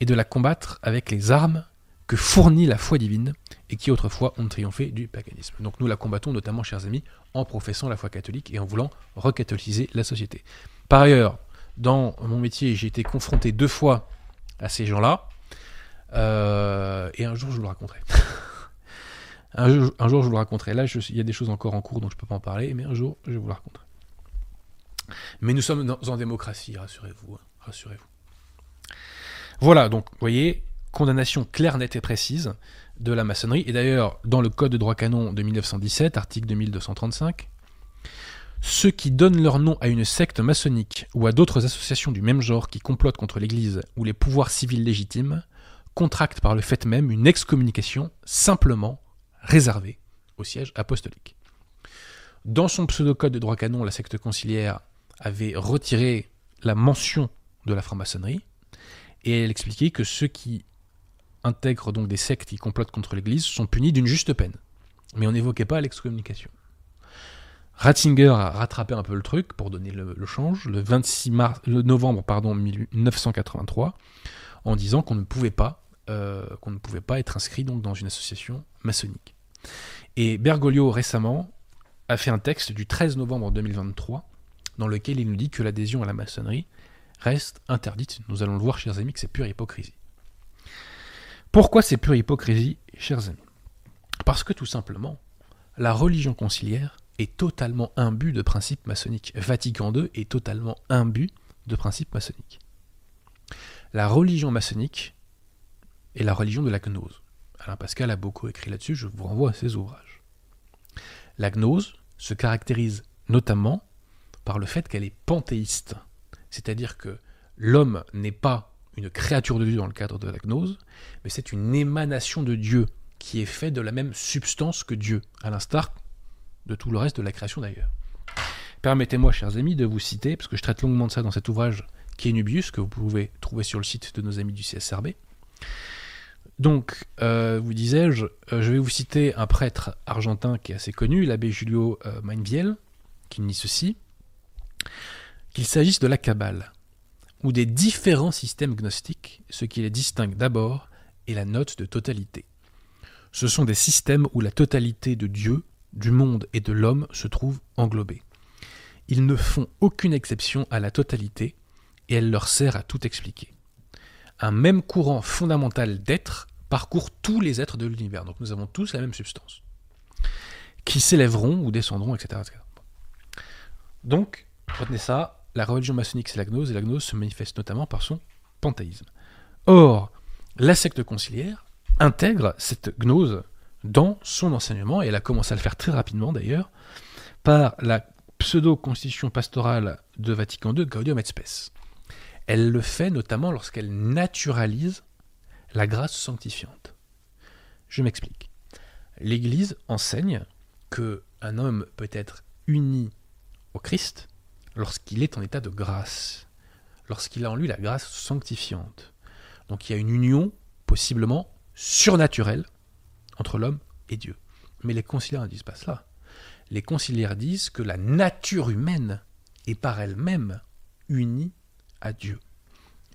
et de la combattre avec les armes que fournit la foi divine, et qui autrefois ont triomphé du paganisme. Donc nous la combattons notamment, chers amis, en professant la foi catholique et en voulant recatholiser la société. Par ailleurs, dans mon métier, j'ai été confronté deux fois à ces gens-là, euh, et un jour je vous le raconterai. (laughs) un, jour, un, jour, je vous le raconterai. Là, il y a des choses encore en cours, donc je ne peux pas en parler, mais un jour je vous le raconterai. Mais nous sommes en démocratie, rassurez-vous. Hein, rassurez-vous. Voilà, donc, vous voyez, condamnation claire, nette et précise de la maçonnerie. Et d'ailleurs, dans le Code de droit canon de 1917, article 2235, ceux qui donnent leur nom à une secte maçonnique ou à d'autres associations du même genre qui complotent contre l'Église ou les pouvoirs civils légitimes contractent par le fait même une excommunication simplement réservée au siège apostolique. Dans son pseudo-code de droit canon, la secte conciliaire avait retiré la mention de la franc-maçonnerie et elle expliquait que ceux qui intègrent donc des sectes qui complotent contre l'Église sont punis d'une juste peine. Mais on n'évoquait pas l'excommunication. Ratzinger a rattrapé un peu le truc pour donner le, change le 26 mars, novembre pardon 1983 en disant qu'on ne pouvait pas euh, être inscrit dans une association maçonnique. Et Bergoglio récemment a fait un texte du 13 novembre 2023 dans lequel il nous dit que l'adhésion à la maçonnerie reste interdite. Nous allons le voir, chers amis, que c'est pure hypocrisie. Pourquoi c'est pure hypocrisie, chers amis? Parce que tout simplement, la religion conciliaire est totalement imbu de principes maçonniques. Vatican II est totalement imbu de principes maçonniques. La religion maçonnique est la religion de la gnose. Alain Pascal a beaucoup écrit là-dessus, je vous renvoie à ses ouvrages. La gnose se caractérise notamment par le fait qu'elle est panthéiste. C'est-à-dire que l'homme n'est pas une créature de Dieu dans le cadre de la gnose, mais c'est une émanation de Dieu qui est fait de la même substance que Dieu, à l'instar de tout le reste de la création d'ailleurs. Permettez-moi, chers amis, de vous citer, parce que je traite longuement de ça dans cet ouvrage qui est Nubius, que vous pouvez trouver sur le site de nos amis du CSRB. Donc, euh, vous disais-je, euh, je vais vous citer un prêtre argentin qui est assez connu, l'abbé Julio euh, Mainviel, qui dit ceci qu'il s'agisse de la Kabbale ou des différents systèmes gnostiques, ce qui les distingue d'abord est la note de totalité. Ce sont des systèmes où la totalité de Dieu, du monde et de l'homme se trouve englobée. Ils ne font aucune exception à la totalité et elle leur sert à tout expliquer. Un même courant fondamental d'être parcourt tous les êtres de l'univers. Donc nous avons tous la même substance. Qui s'élèveront ou descendront, etc. Donc, retenez ça, la religion maçonnique c'est la gnose, et la gnose se manifeste notamment par son panthéisme. Or, la secte conciliaire intègre cette gnose dans son enseignement, et elle a commencé à le faire très rapidement d'ailleurs, par la pseudo-constitution pastorale de Vatican II, Gaudium et Spes. Elle le fait notamment lorsqu'elle naturalise la grâce sanctifiante. Je m'explique. L'Église enseigne que un homme peut être uni au Christ lorsqu'il est en état de grâce, lorsqu'il a en lui la grâce sanctifiante. Donc il y a une union possiblement surnaturelle entre l'homme et Dieu. Mais les conciliaires ne disent pas cela. Les conciliaires disent que la nature humaine est par elle-même unie à Dieu.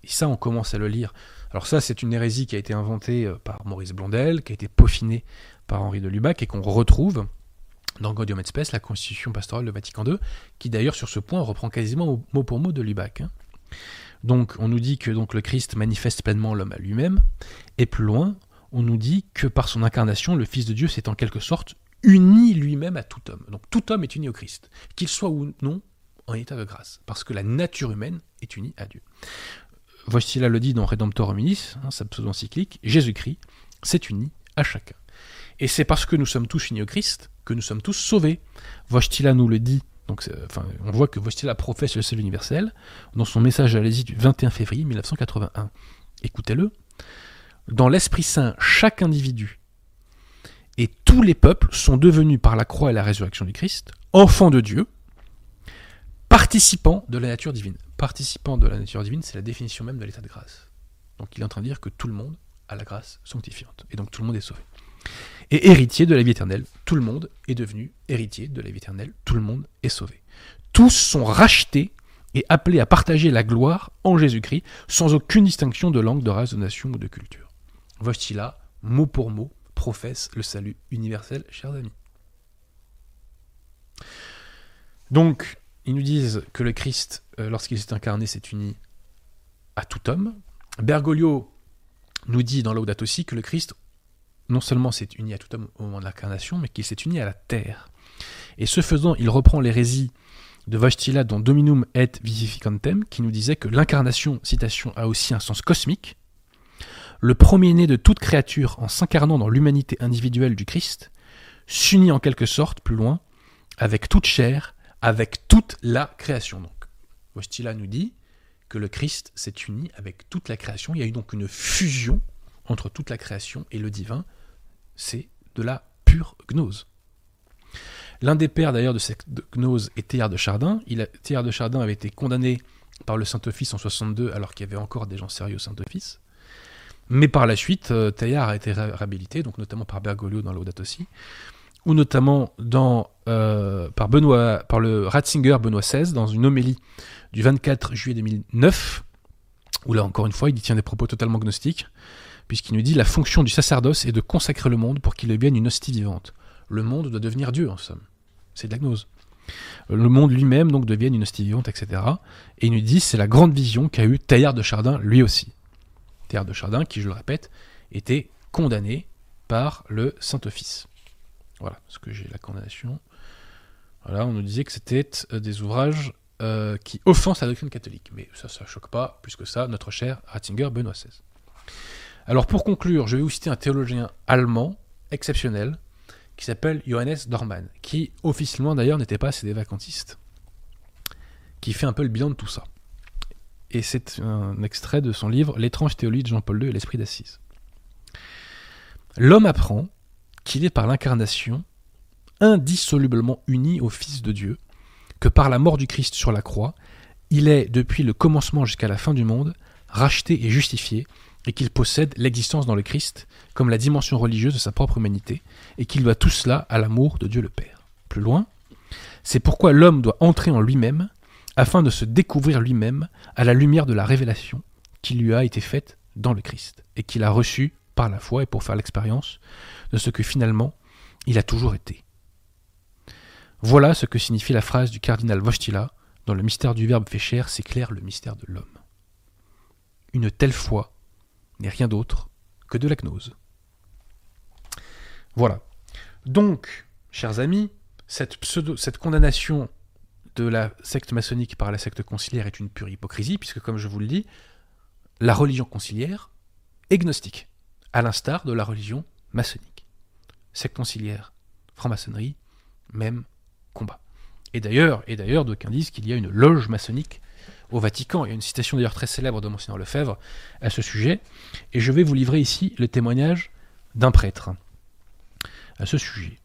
Et ça, on commence à le lire. Alors ça, c'est une hérésie qui a été inventée euh, par Maurice Blondel, qui a été peaufinée par Henri de Lubac et qu'on retrouve dans Gaudium et Spes, la constitution pastorale de Vatican II, qui d'ailleurs sur ce point reprend quasiment mot pour mot de Lubac. Hein. Donc on nous dit que donc, le Christ manifeste pleinement l'homme à lui-même, et plus loin, on nous dit que par son incarnation, le Fils de Dieu s'est en quelque sorte uni lui-même à tout homme. Donc tout homme est uni au Christ, qu'il soit ou non en état de grâce, parce que la nature humaine est unie à Dieu. Wojtyla le dit dans Redemptor Hominis, hein, sa pseudo-encyclique, Jésus-Christ s'est uni à chacun. Et c'est parce que nous sommes tous au Christ que nous sommes tous sauvés. Wojtyla nous le dit, donc enfin, on voit que Wojtyla professe le salut universel dans son message à l'Asie du 21 février 1981. Écoutez-le. Dans l'Esprit Saint, chaque individu et tous les peuples sont devenus par la croix et la résurrection du Christ enfants de Dieu, participants de la nature divine. Participants de la nature divine, c'est la définition même de l'état de grâce. Donc il est en train de dire que tout le monde a la grâce sanctifiante. Et donc tout le monde est sauvé. Et héritier de la vie éternelle, tout le monde est devenu héritier de la vie éternelle, tout le monde est sauvé. Tous sont rachetés et appelés à partager la gloire en Jésus-Christ, sans aucune distinction de langue, de race, de nation ou de culture. Voici là, mot pour mot, professe le salut universel, chers amis. Donc, ils nous disent que le Christ, euh, lorsqu'il s'est incarné, s'est uni à tout homme. Bergoglio nous dit dans Laudato aussi que le Christ, non seulement s'est uni à tout homme au moment de l'incarnation, mais qu'il s'est uni à la terre. Et ce faisant, il reprend l'hérésie de Wojtyla dans Dominum et Vivificantem, qui nous disait que l'incarnation, citation, a aussi un sens cosmique. Le premier-né de toute créature en s'incarnant dans l'humanité individuelle du Christ, s'unit en quelque sorte, plus loin, avec toute chair, avec toute la création. Donc, nous dit que le Christ s'est uni avec toute la création. Il y a eu donc une fusion entre toute la création et le divin, c'est de la pure gnose. L'un des pères d'ailleurs de cette gnose est Théard de Chardin. Théard de Chardin avait été condamné par le Saint-Office en 62 alors qu'il y avait encore des gens sérieux au Saint-Office. Mais par la suite, euh, Théard a été réhabilité, donc notamment par Bergoglio dans l'Audate aussi, ou notamment euh, par, Benoît, par le Ratzinger Benoît XVI dans une homélie du 24 juillet 2009, où là encore une fois il tient des propos totalement gnostiques puisqu'il nous dit la fonction du sacerdoce est de consacrer le monde pour qu'il devienne une hostie vivante. Le monde doit devenir Dieu, en somme. C'est de la gnose. Le monde lui-même, donc, devienne une hostie vivante, etc. Et il nous dit c'est la grande vision qu'a eu Teilhard de Chardin, lui aussi. Teilhard de Chardin, qui, je le répète, était condamné par le Saint-Office. Voilà, ce que j'ai la condamnation. Voilà, on nous disait que c'était euh, des ouvrages euh, qui offensent la doctrine catholique. Mais ça, ça choque pas, plus que ça, notre cher Ratzinger Benoît XVI. Alors pour conclure, je vais vous citer un théologien allemand exceptionnel qui s'appelle Johannes Dorman, qui officiellement d'ailleurs n'était pas assez des qui fait un peu le bilan de tout ça. Et c'est un extrait de son livre L'étrange théologie de Jean-Paul II et l'esprit d'Assise. L'homme apprend qu'il est par l'incarnation indissolublement uni au Fils de Dieu, que par la mort du Christ sur la croix, il est, depuis le commencement jusqu'à la fin du monde, racheté et justifié, et qu'il possède l'existence dans le Christ comme la dimension religieuse de sa propre humanité, et qu'il doit tout cela à l'amour de Dieu le Père. Plus loin, c'est pourquoi l'homme doit entrer en lui-même, afin de se découvrir lui-même à la lumière de la révélation qui lui a été faite dans le Christ, et qu'il a reçue par la foi et pour faire l'expérience de ce que finalement il a toujours été. Voilà ce que signifie la phrase du cardinal Wojtyla dans le mystère du Verbe fait chair s'éclaire le mystère de l'homme. Une telle foi n'est rien d'autre que de la gnose. Voilà. Donc, chers amis, cette, condamnation de la secte maçonnique par la secte conciliaire est une pure hypocrisie, puisque comme je vous le dis, la religion conciliaire est gnostique, à l'instar de la religion maçonnique. Secte conciliaire, franc-maçonnerie, même combat. Et d'ailleurs, et d'ailleurs, d'aucuns disent qu'il y a une loge maçonnique au Vatican. Il y a une citation d'ailleurs très célèbre de Monseigneur Lefebvre à ce sujet. Et je vais vous livrer ici le témoignage d'un prêtre à ce sujet,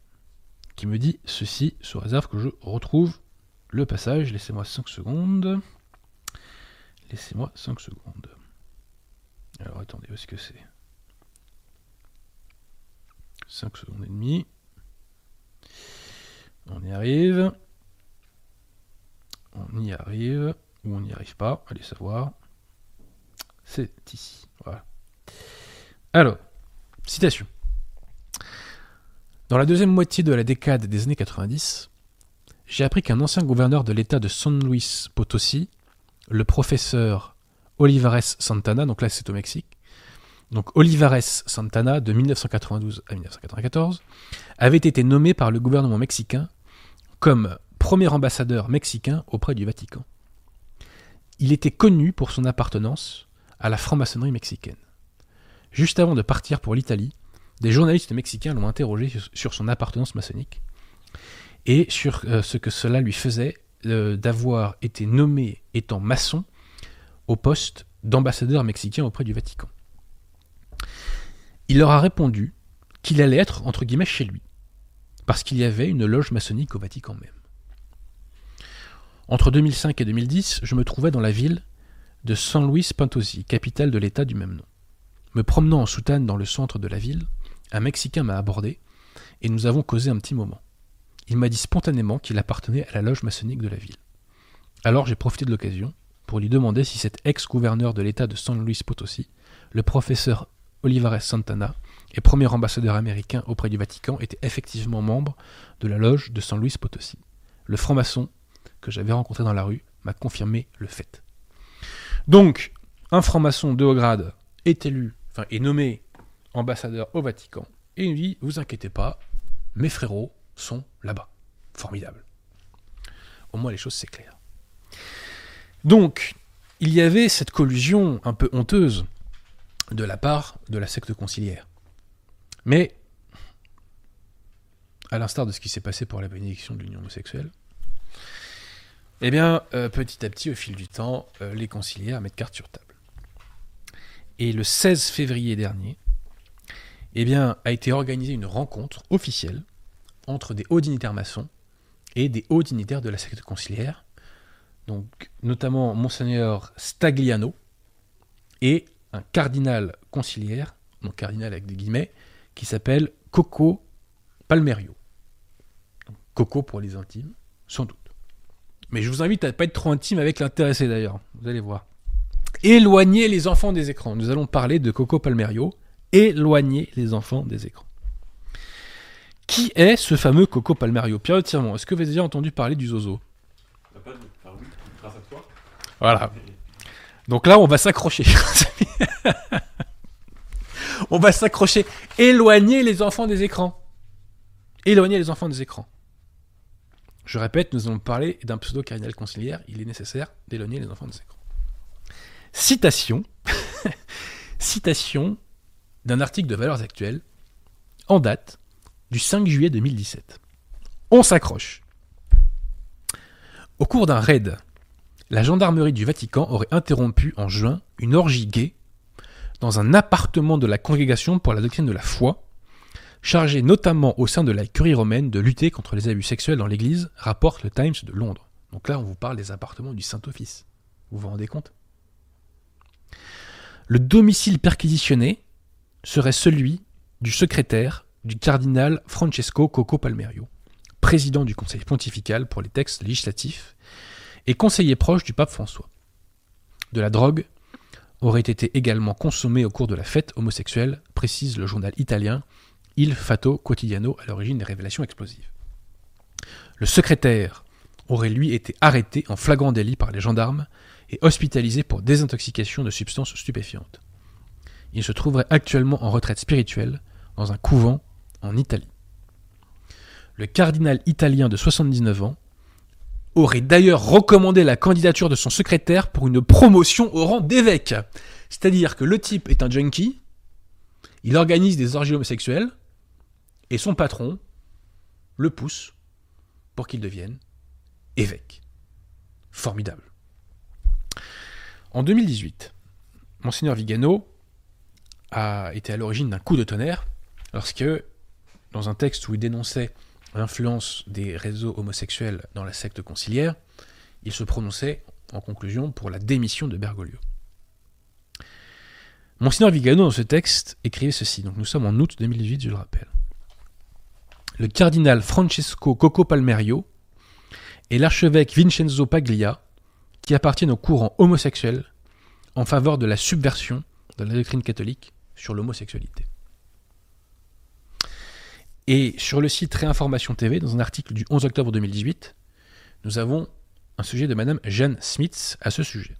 qui me dit ceci, sous réserve que je retrouve le passage. Laissez-moi 5 secondes. Laissez-moi 5 secondes. Alors attendez, où est-ce que c'est? 5 secondes et demie. On y arrive. On y arrive. Ou on n'y arrive pas. Allez savoir. C'est ici. Voilà. Alors, citation. Dans la deuxième moitié de la décade des années 90, j'ai appris qu'un ancien gouverneur de l'État de San Luis Potosi, le professeur Olivares Santana, donc là c'est au Mexique, donc Olivares Santana de 1992 à 1994, avait été nommé par le gouvernement mexicain comme premier ambassadeur mexicain auprès du Vatican. Il était connu pour son appartenance à la franc-maçonnerie mexicaine. Juste avant de partir pour l'Italie, des journalistes mexicains l'ont interrogé sur son appartenance maçonnique et sur euh, ce que cela lui faisait euh, d'avoir été nommé étant maçon au poste d'ambassadeur mexicain auprès du Vatican. Il leur a répondu qu'il allait être entre guillemets chez lui, parce qu'il y avait une loge maçonnique au Vatican même. Entre 2005 et 2010, je me trouvais dans la ville de San Luis Potosi, capitale de l'État du même nom. Me promenant en soutane dans le centre de la ville, un Mexicain m'a abordé et nous avons causé un petit moment. Il m'a dit spontanément qu'il appartenait à la loge maçonnique de la ville. Alors j'ai profité de l'occasion pour lui demander si cet ex-gouverneur de l'État de San Luis Potosi, le professeur Olivares Santana, et premier ambassadeur américain auprès du Vatican, était effectivement membre de la loge de San Luis Potosi. Le franc-maçon que j'avais rencontré dans la rue m'a confirmé le fait. Donc, un franc-maçon de haut grade est élu, enfin est nommé ambassadeur au Vatican, et il dit Vous inquiétez pas, mes frérots sont là-bas. Formidable. Au moins les choses clair. Donc, il y avait cette collusion un peu honteuse de la part de la secte conciliaire. Mais, à l'instar de ce qui s'est passé pour la bénédiction de l'union homosexuelle, eh bien, euh, petit à petit, au fil du temps, euh, les conciliaires mettent carte sur table. Et le 16 février dernier, eh bien, a été organisée une rencontre officielle entre des hauts dignitaires maçons et des hauts dignitaires de la secte conciliaire, donc notamment Monseigneur Stagliano et un cardinal conciliaire, donc cardinal avec des guillemets, qui s'appelle Coco Palmerio. Coco pour les intimes, sans doute. Mais je vous invite à ne pas être trop intime avec l'intéressé d'ailleurs, vous allez voir. Éloignez les enfants des écrans. Nous allons parler de Coco Palmerio. Éloignez les enfants des écrans. Qui est ce fameux Coco Palmerio? Pierre Tirmont, est-ce que vous avez déjà entendu parler du Zozo? Voilà. Donc là, on va s'accrocher. (laughs) on va s'accrocher. Éloignez les enfants des écrans. Éloignez les enfants des écrans. Je répète, nous allons parler d'un pseudo-cardinal conciliaire. Il est nécessaire d'éloigner les enfants des écrans. Citation. (laughs) Citation d'un article de Valeurs Actuelles en date du 5 juillet 2017. On s'accroche. Au cours d'un raid, la gendarmerie du Vatican aurait interrompu en juin une orgie gay dans un appartement de la congrégation pour la doctrine de la foi, chargé notamment au sein de la curie romaine de lutter contre les abus sexuels dans l'Église, rapporte le Times de Londres. Donc là, on vous parle des appartements du Saint-Office. Vous vous rendez compte? Le domicile perquisitionné serait celui du secrétaire du cardinal Francesco Coco Palmerio, président du Conseil pontifical pour les textes législatifs et conseiller proche du pape François. De la drogue aurait été également consommée au cours de la fête homosexuelle, précise le journal italien Il Fatto Quotidiano à l'origine des révélations explosives. Le secrétaire aurait lui été arrêté en flagrant délit par les gendarmes et hospitalisé pour désintoxication de substances stupéfiantes. Il se trouverait actuellement en retraite spirituelle dans un couvent en Italie. Le cardinal italien de 79 ans aurait d'ailleurs recommandé la candidature de son secrétaire pour une promotion au rang d'évêque. C'est-à-dire que le type est un junkie, il organise des orgies homosexuelles, et son patron le pousse pour qu'il devienne évêque. Formidable. En 2018, Monseigneur Vigano a été à l'origine d'un coup de tonnerre lorsque, dans un texte où il dénonçait l'influence des réseaux homosexuels dans la secte conciliaire, il se prononçait en conclusion pour la démission de Bergoglio. Monseigneur Vigano, dans ce texte, écrivait ceci. Donc nous sommes en août 2018, je le rappelle. Le cardinal Francesco Coco Palmerio et l'archevêque Vincenzo Paglia, qui appartiennent au courant homosexuel, en faveur de la subversion de la doctrine catholique sur l'homosexualité. Et sur le site Réinformation TV, dans un article du 11 octobre 2018, nous avons un sujet de Madame Jeanne Smith à ce sujet.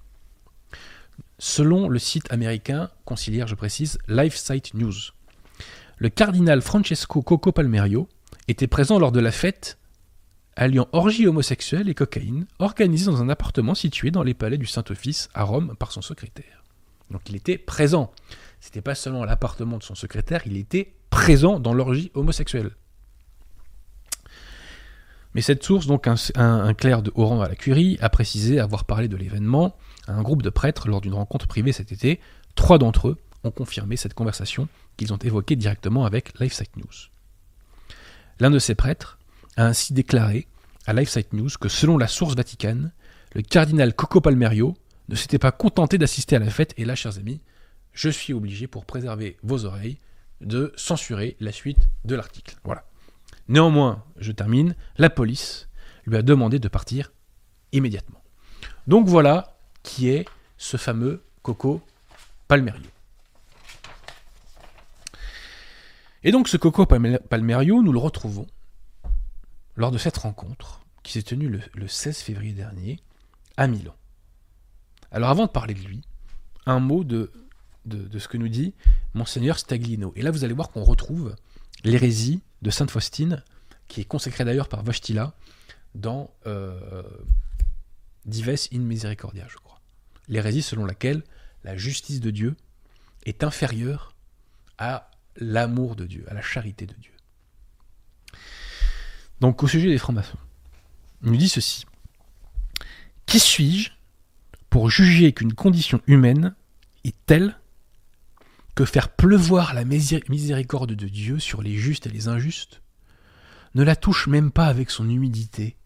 Selon le site américain conciliaire, je précise, LifeSite News, le cardinal Francesco Coco Palmerio était présent lors de la fête alliant orgie homosexuelle et cocaïne, organisée dans un appartement situé dans les palais du Saint-Office à Rome par son secrétaire. Donc il était présent. C'était pas seulement l'appartement de son secrétaire, il était présent dans l'orgie homosexuelle. Mais cette source, donc un, clerc de rang à la curie, a précisé avoir parlé de l'événement à un groupe de prêtres lors d'une rencontre privée cet été. Trois d'entre eux ont confirmé cette conversation qu'ils ont évoquée directement avec LifeSite News. L'un de ces prêtres a ainsi déclaré à LifeSite News que selon la source vaticane, le cardinal Coco Palmerio ne s'était pas contenté d'assister à la fête, et là, chers amis, je suis obligé, pour préserver vos oreilles, de censurer la suite de l'article. Voilà. Néanmoins, je termine, la police lui a demandé de partir immédiatement. Donc voilà qui est ce fameux Coco Palmerio. Et donc ce Coco Palmerio, nous le retrouvons lors de cette rencontre qui s'est tenue le, 16 février dernier à Milan. Alors avant de parler de lui, un mot de, de, ce que nous dit Monseigneur Staglino. Et là vous allez voir qu'on retrouve l'hérésie de Sainte Faustine, qui est consacrée d'ailleurs par Vostila dans euh, Dives in Misericordia, je crois. L'hérésie selon laquelle la justice de Dieu est inférieure à l'amour de Dieu, à la charité de Dieu. Donc au sujet des francs-maçons, il nous dit ceci. Qui suis-je pour juger qu'une condition humaine est telle que faire pleuvoir la miséricorde de Dieu sur les justes et les injustes ne la touche même pas avec son humidité,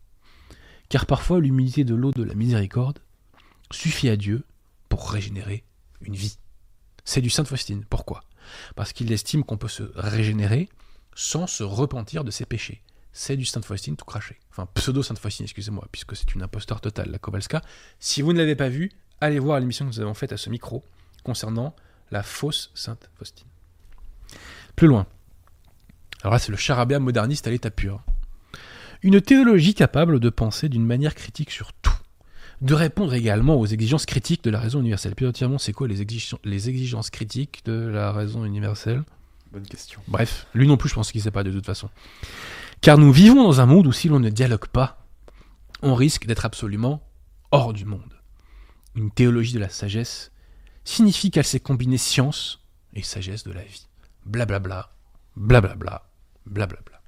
car parfois l'humidité de l'eau de la miséricorde suffit à Dieu pour régénérer une vie. C'est du Sainte Faustine. Pourquoi? Parce qu'il estime qu'on peut se régénérer sans se repentir de ses péchés c'est du Sainte Faustine tout craché. Enfin, pseudo Sainte Faustine, excusez-moi, puisque c'est une imposteur totale, la Kowalska. Si vous ne l'avez pas vue, allez voir l'émission que nous avons faite à ce micro concernant la fausse Sainte Faustine. Plus loin. Alors là, c'est le charabia moderniste à l'état pur. Une théologie capable de penser d'une manière critique sur tout, de répondre également aux exigences critiques de la raison universelle. Puis entièrement, c'est quoi les exigences, les exigences critiques de la raison universelle? Bonne question. Bref, lui non plus, je pense qu'il ne sait pas de toute façon. Car nous vivons dans un monde où si l'on ne dialogue pas, on risque d'être absolument hors du monde. Une théologie de la sagesse signifie qu'elle sait combiner science et sagesse de la vie. Blablabla, blablabla, blablabla.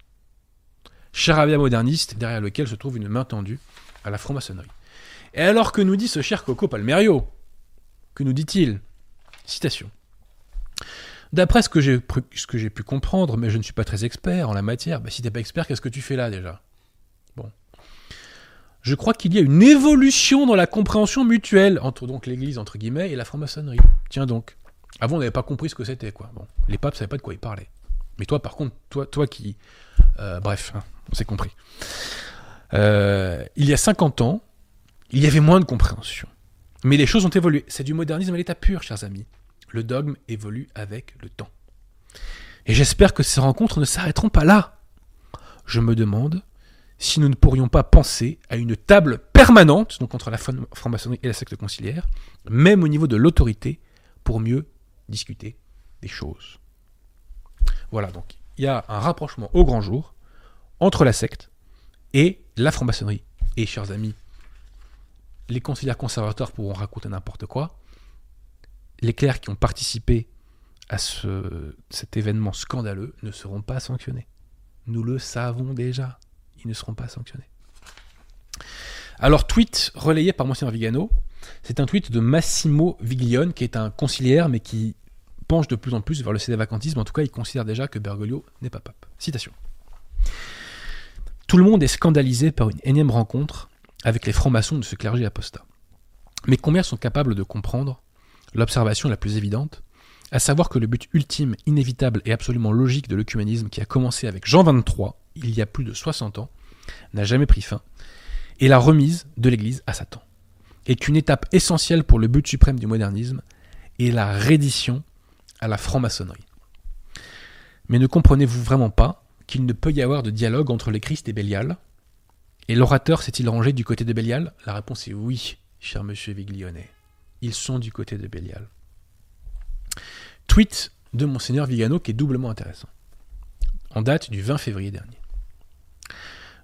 Charabia moderniste derrière lequel se trouve une main tendue à la franc-maçonnerie. Et alors que nous dit ce cher Coco Palmerio Que nous dit-il? Citation. D'après ce que j'ai pu comprendre, mais je ne suis pas très expert en la matière, bah, si t'es pas expert, qu'est-ce que tu fais là déjà? Bon. Je crois qu'il y a une évolution dans la compréhension mutuelle entre donc l'Église entre guillemets et la franc-maçonnerie. Tiens donc. Avant, on n'avait pas compris ce que c'était quoi. Bon, les papes savaient pas de quoi ils parlaient. Mais toi, par contre, toi, toi qui, euh, bref, hein, on s'est compris. Euh, il y a 50 ans, il y avait moins de compréhension. Mais les choses ont évolué. C'est du modernisme à l'état pur, chers amis le dogme évolue avec le temps. Et j'espère que ces rencontres ne s'arrêteront pas là. Je me demande si nous ne pourrions pas penser à une table permanente, donc entre la franc-maçonnerie et la secte conciliaire, même au niveau de l'autorité, pour mieux discuter des choses. Voilà, donc il y a un rapprochement au grand jour entre la secte et la franc-maçonnerie et chers amis, les conseillers conservateurs pourront raconter n'importe quoi. Les clercs qui ont participé à ce, cet événement scandaleux ne seront pas sanctionnés. Nous le savons déjà. Ils ne seront pas sanctionnés. Alors, tweet relayé par Monsieur Vigano, c'est un tweet de Massimo Viglione, qui est un conciliaire, mais qui penche de plus en plus vers le sédévacantisme. En tout cas, il considère déjà que Bergoglio n'est pas pape. Citation. Tout le monde est scandalisé par une énième rencontre avec les francs-maçons de ce clergé apostat. Mais combien sont capables de comprendre l'observation la plus évidente, à savoir que le but ultime, inévitable et absolument logique de l'œcuménisme qui a commencé avec Jean XXIII, il y a plus de 60 ans, n'a jamais pris fin, et la remise de l'Église à Satan, et qu'une étape essentielle pour le but suprême du modernisme est la reddition à la franc-maçonnerie. Mais ne comprenez-vous vraiment pas qu'il ne peut y avoir de dialogue entre les Christ et Bélial Et l'orateur s'est-il rangé du côté de Bélial? La réponse est oui, cher monsieur Viglionnet. Ils sont du côté de Bélial. Tweet de Monseigneur Vigano qui est doublement intéressant. En date du 20 février dernier.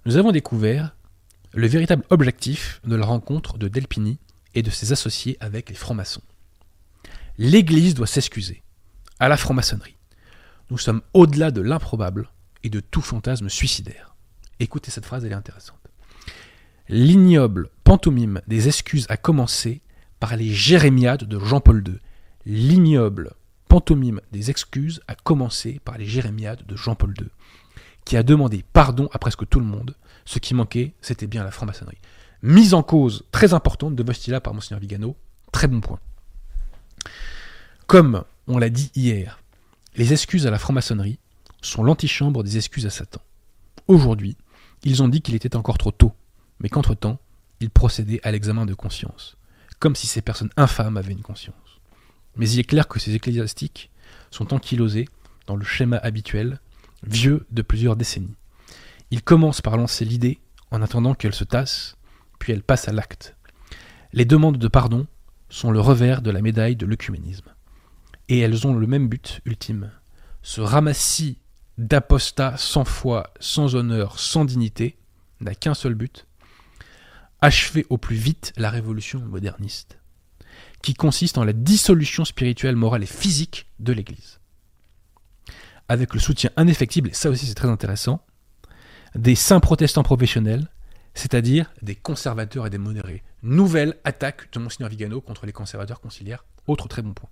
Nous avons découvert le véritable objectif de la rencontre de Delpini et de ses associés avec les francs-maçons. L'Église doit s'excuser à la franc-maçonnerie. Nous sommes au-delà de l'improbable et de tout fantasme suicidaire. Écoutez cette phrase, elle est intéressante. L'ignoble pantomime des excuses a commencé par les jérémiades de Jean-Paul II. L'ignoble pantomime des excuses a commencé par les jérémiades de Jean-Paul II, qui a demandé pardon à presque tout le monde. Ce qui manquait, c'était bien la franc-maçonnerie. Mise en cause très importante de Vostila par Monseigneur Vigano. Très bon point. Comme on l'a dit hier, les excuses à la franc-maçonnerie sont l'antichambre des excuses à Satan. Aujourd'hui, ils ont dit qu'il était encore trop tôt, mais qu'entre-temps, ils procédaient à l'examen de conscience, comme si ces personnes infâmes avaient une conscience. Mais il est clair que ces ecclésiastiques sont ankylosés dans le schéma habituel, vieux de plusieurs décennies. Ils commencent par lancer l'idée en attendant qu'elle se tasse, puis elle passe à l'acte. Les demandes de pardon sont le revers de la médaille de l'œcuménisme. Et elles ont le même but ultime. Ce ramassis d'apostats sans foi, sans honneur, sans dignité n'a qu'un seul but, achever au plus vite la révolution moderniste, qui consiste en la dissolution spirituelle, morale et physique de l'Église. Avec le soutien indéfectible, et ça aussi c'est très intéressant, des saints protestants professionnels, c'est-à-dire des conservateurs et des modérés. Nouvelle attaque de Monseigneur Vigano contre les conservateurs conciliaires, autre très bon point.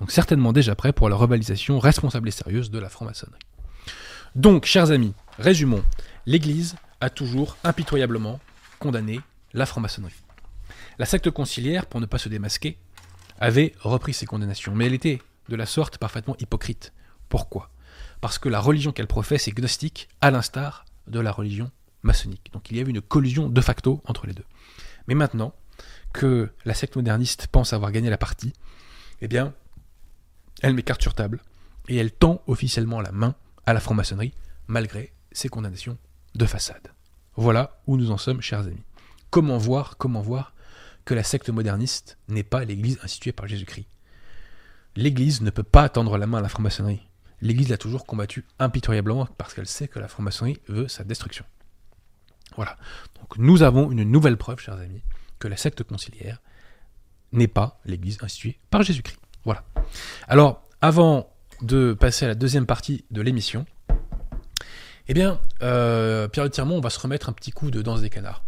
Donc certainement déjà prêt pour la revalisation responsable et sérieuse de la franc-maçonnerie. Donc, chers amis, résumons. L'Église a toujours impitoyablement condamné la franc-maçonnerie. La secte conciliaire, pour ne pas se démasquer, avait repris ses condamnations, mais elle était de la sorte parfaitement hypocrite. Pourquoi? Parce que la religion qu'elle professe est gnostique, à l'instar de la religion maçonnique. Donc il y avait une collusion de facto entre les deux. Mais maintenant que la secte moderniste pense avoir gagné la partie, eh bien, elle met carte sur table et elle tend officiellement la main à la franc-maçonnerie, malgré ses condamnations de façade. Voilà où nous en sommes, chers amis. Comment voir, comment voir que la secte moderniste n'est pas l'Église instituée par Jésus-Christ? L'Église ne peut pas tendre la main à la franc-maçonnerie. L'Église l'a toujours combattu impitoyablement parce qu'elle sait que la franc-maçonnerie veut sa destruction. Voilà. Donc nous avons une nouvelle preuve, chers amis, que la secte conciliaire n'est pas l'Église instituée par Jésus-Christ. Voilà. Alors, avant de passer à la deuxième partie de l'émission, eh bien, euh, Pierre de Tirmont, on va se remettre un petit coup de danse des canards.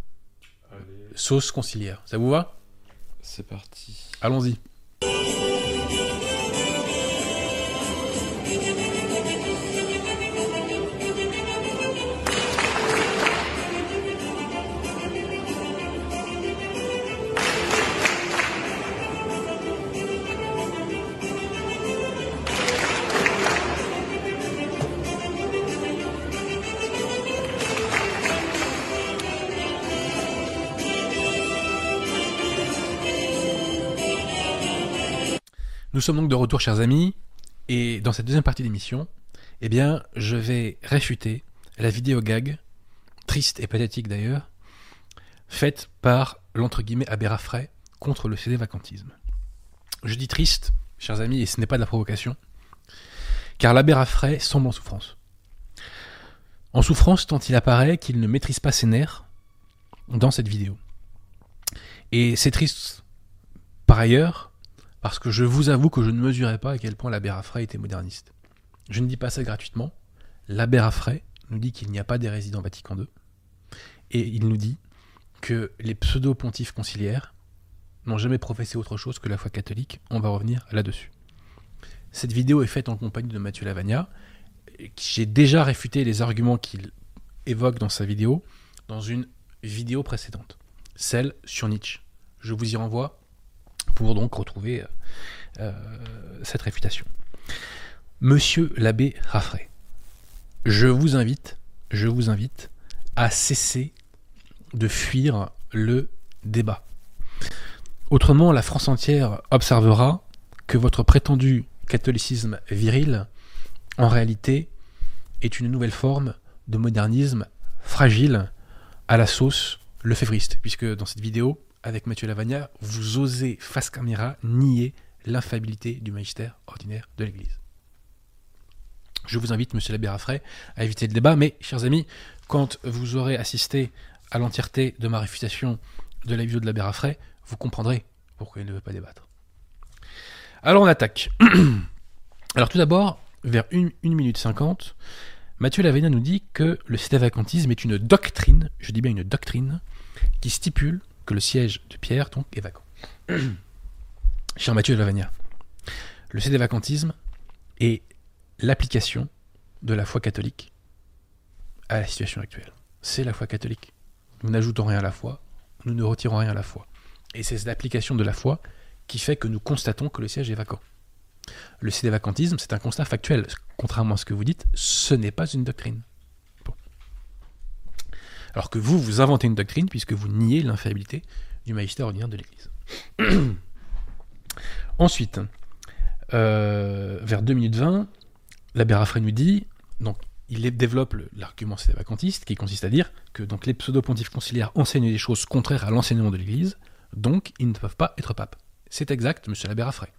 Sauce conciliaire. Ça vous va? C'est parti. Allons-y. Sommes donc de retour, chers amis, et dans cette deuxième partie d'émission, eh bien, je vais réfuter la vidéo gag, triste et pathétique d'ailleurs, faite par l'entre guillemets Abbé Raffray contre le CD vacantisme. Je dis triste, chers amis, et ce n'est pas de la provocation, car l'abbé Raffray semble en souffrance. En souffrance tant il apparaît qu'il ne maîtrise pas ses nerfs, dans cette vidéo. Et c'est triste, par ailleurs, parce que je vous avoue que je ne mesurais pas à quel point l'abbé Raffray était moderniste. Je ne dis pas ça gratuitement. L'abbé Raffray nous dit qu'il n'y a pas des résidents Vatican II, et il nous dit que les pseudo-pontifs conciliaires n'ont jamais professé autre chose que la foi catholique. On va revenir là-dessus. Cette vidéo est faite en compagnie de Mathieu Lavagna. J'ai déjà réfuté les arguments qu'il évoque dans sa vidéo dans une vidéo précédente, celle sur Nietzsche. Je vous y renvoie pour donc retrouver euh, euh, cette réfutation. Monsieur l'abbé Raffray, je vous invite, je vous invite à cesser de fuir le débat. Autrement, la France entière observera que votre prétendu catholicisme viril, en réalité, est une nouvelle forme de modernisme fragile à la sauce lefévriste, puisque dans cette vidéo, avec Mathieu Lavagna, vous osez face caméra nier l'infabilité du magistère ordinaire de l'Église. Je vous invite, monsieur l'abbé Raffray, à éviter le débat, mais, chers amis, quand vous aurez assisté à l'entièreté de ma réfutation de la vidéo de l'abbé Raffray, vous comprendrez pourquoi il ne veut pas débattre. Alors on attaque. (clears throat) Alors tout d'abord, vers 1 minute 50, Mathieu Lavena nous dit que le cédavacantisme est une doctrine, je dis bien une doctrine, qui stipule que le siège de Pierre est vacant. (clears throat) Cher Mathieu Lavagna, le cédavacantisme est l'application de la foi catholique à la situation actuelle. C'est la foi catholique. Nous n'ajoutons rien à la foi, nous ne retirons rien à la foi. Et c'est l'application de la foi qui fait que nous constatons que le siège est vacant. Le cédé-vacantisme, c'est un constat factuel. Contrairement à ce que vous dites, ce n'est pas une doctrine. Alors que vous, vous inventez une doctrine puisque vous niez l'infaillibilité du magistère ordinaire de l'Église. (clears throat) Ensuite, euh, vers 2 minutes 20, l'abbé Raffray nous dit, donc il développe l'argument cédé-vacantiste qui consiste à dire que donc, les pseudo-pontifs conciliaires enseignent des choses contraires à l'enseignement de l'Église, donc ils ne peuvent pas être papes. C'est exact, monsieur l'abbé Raffray.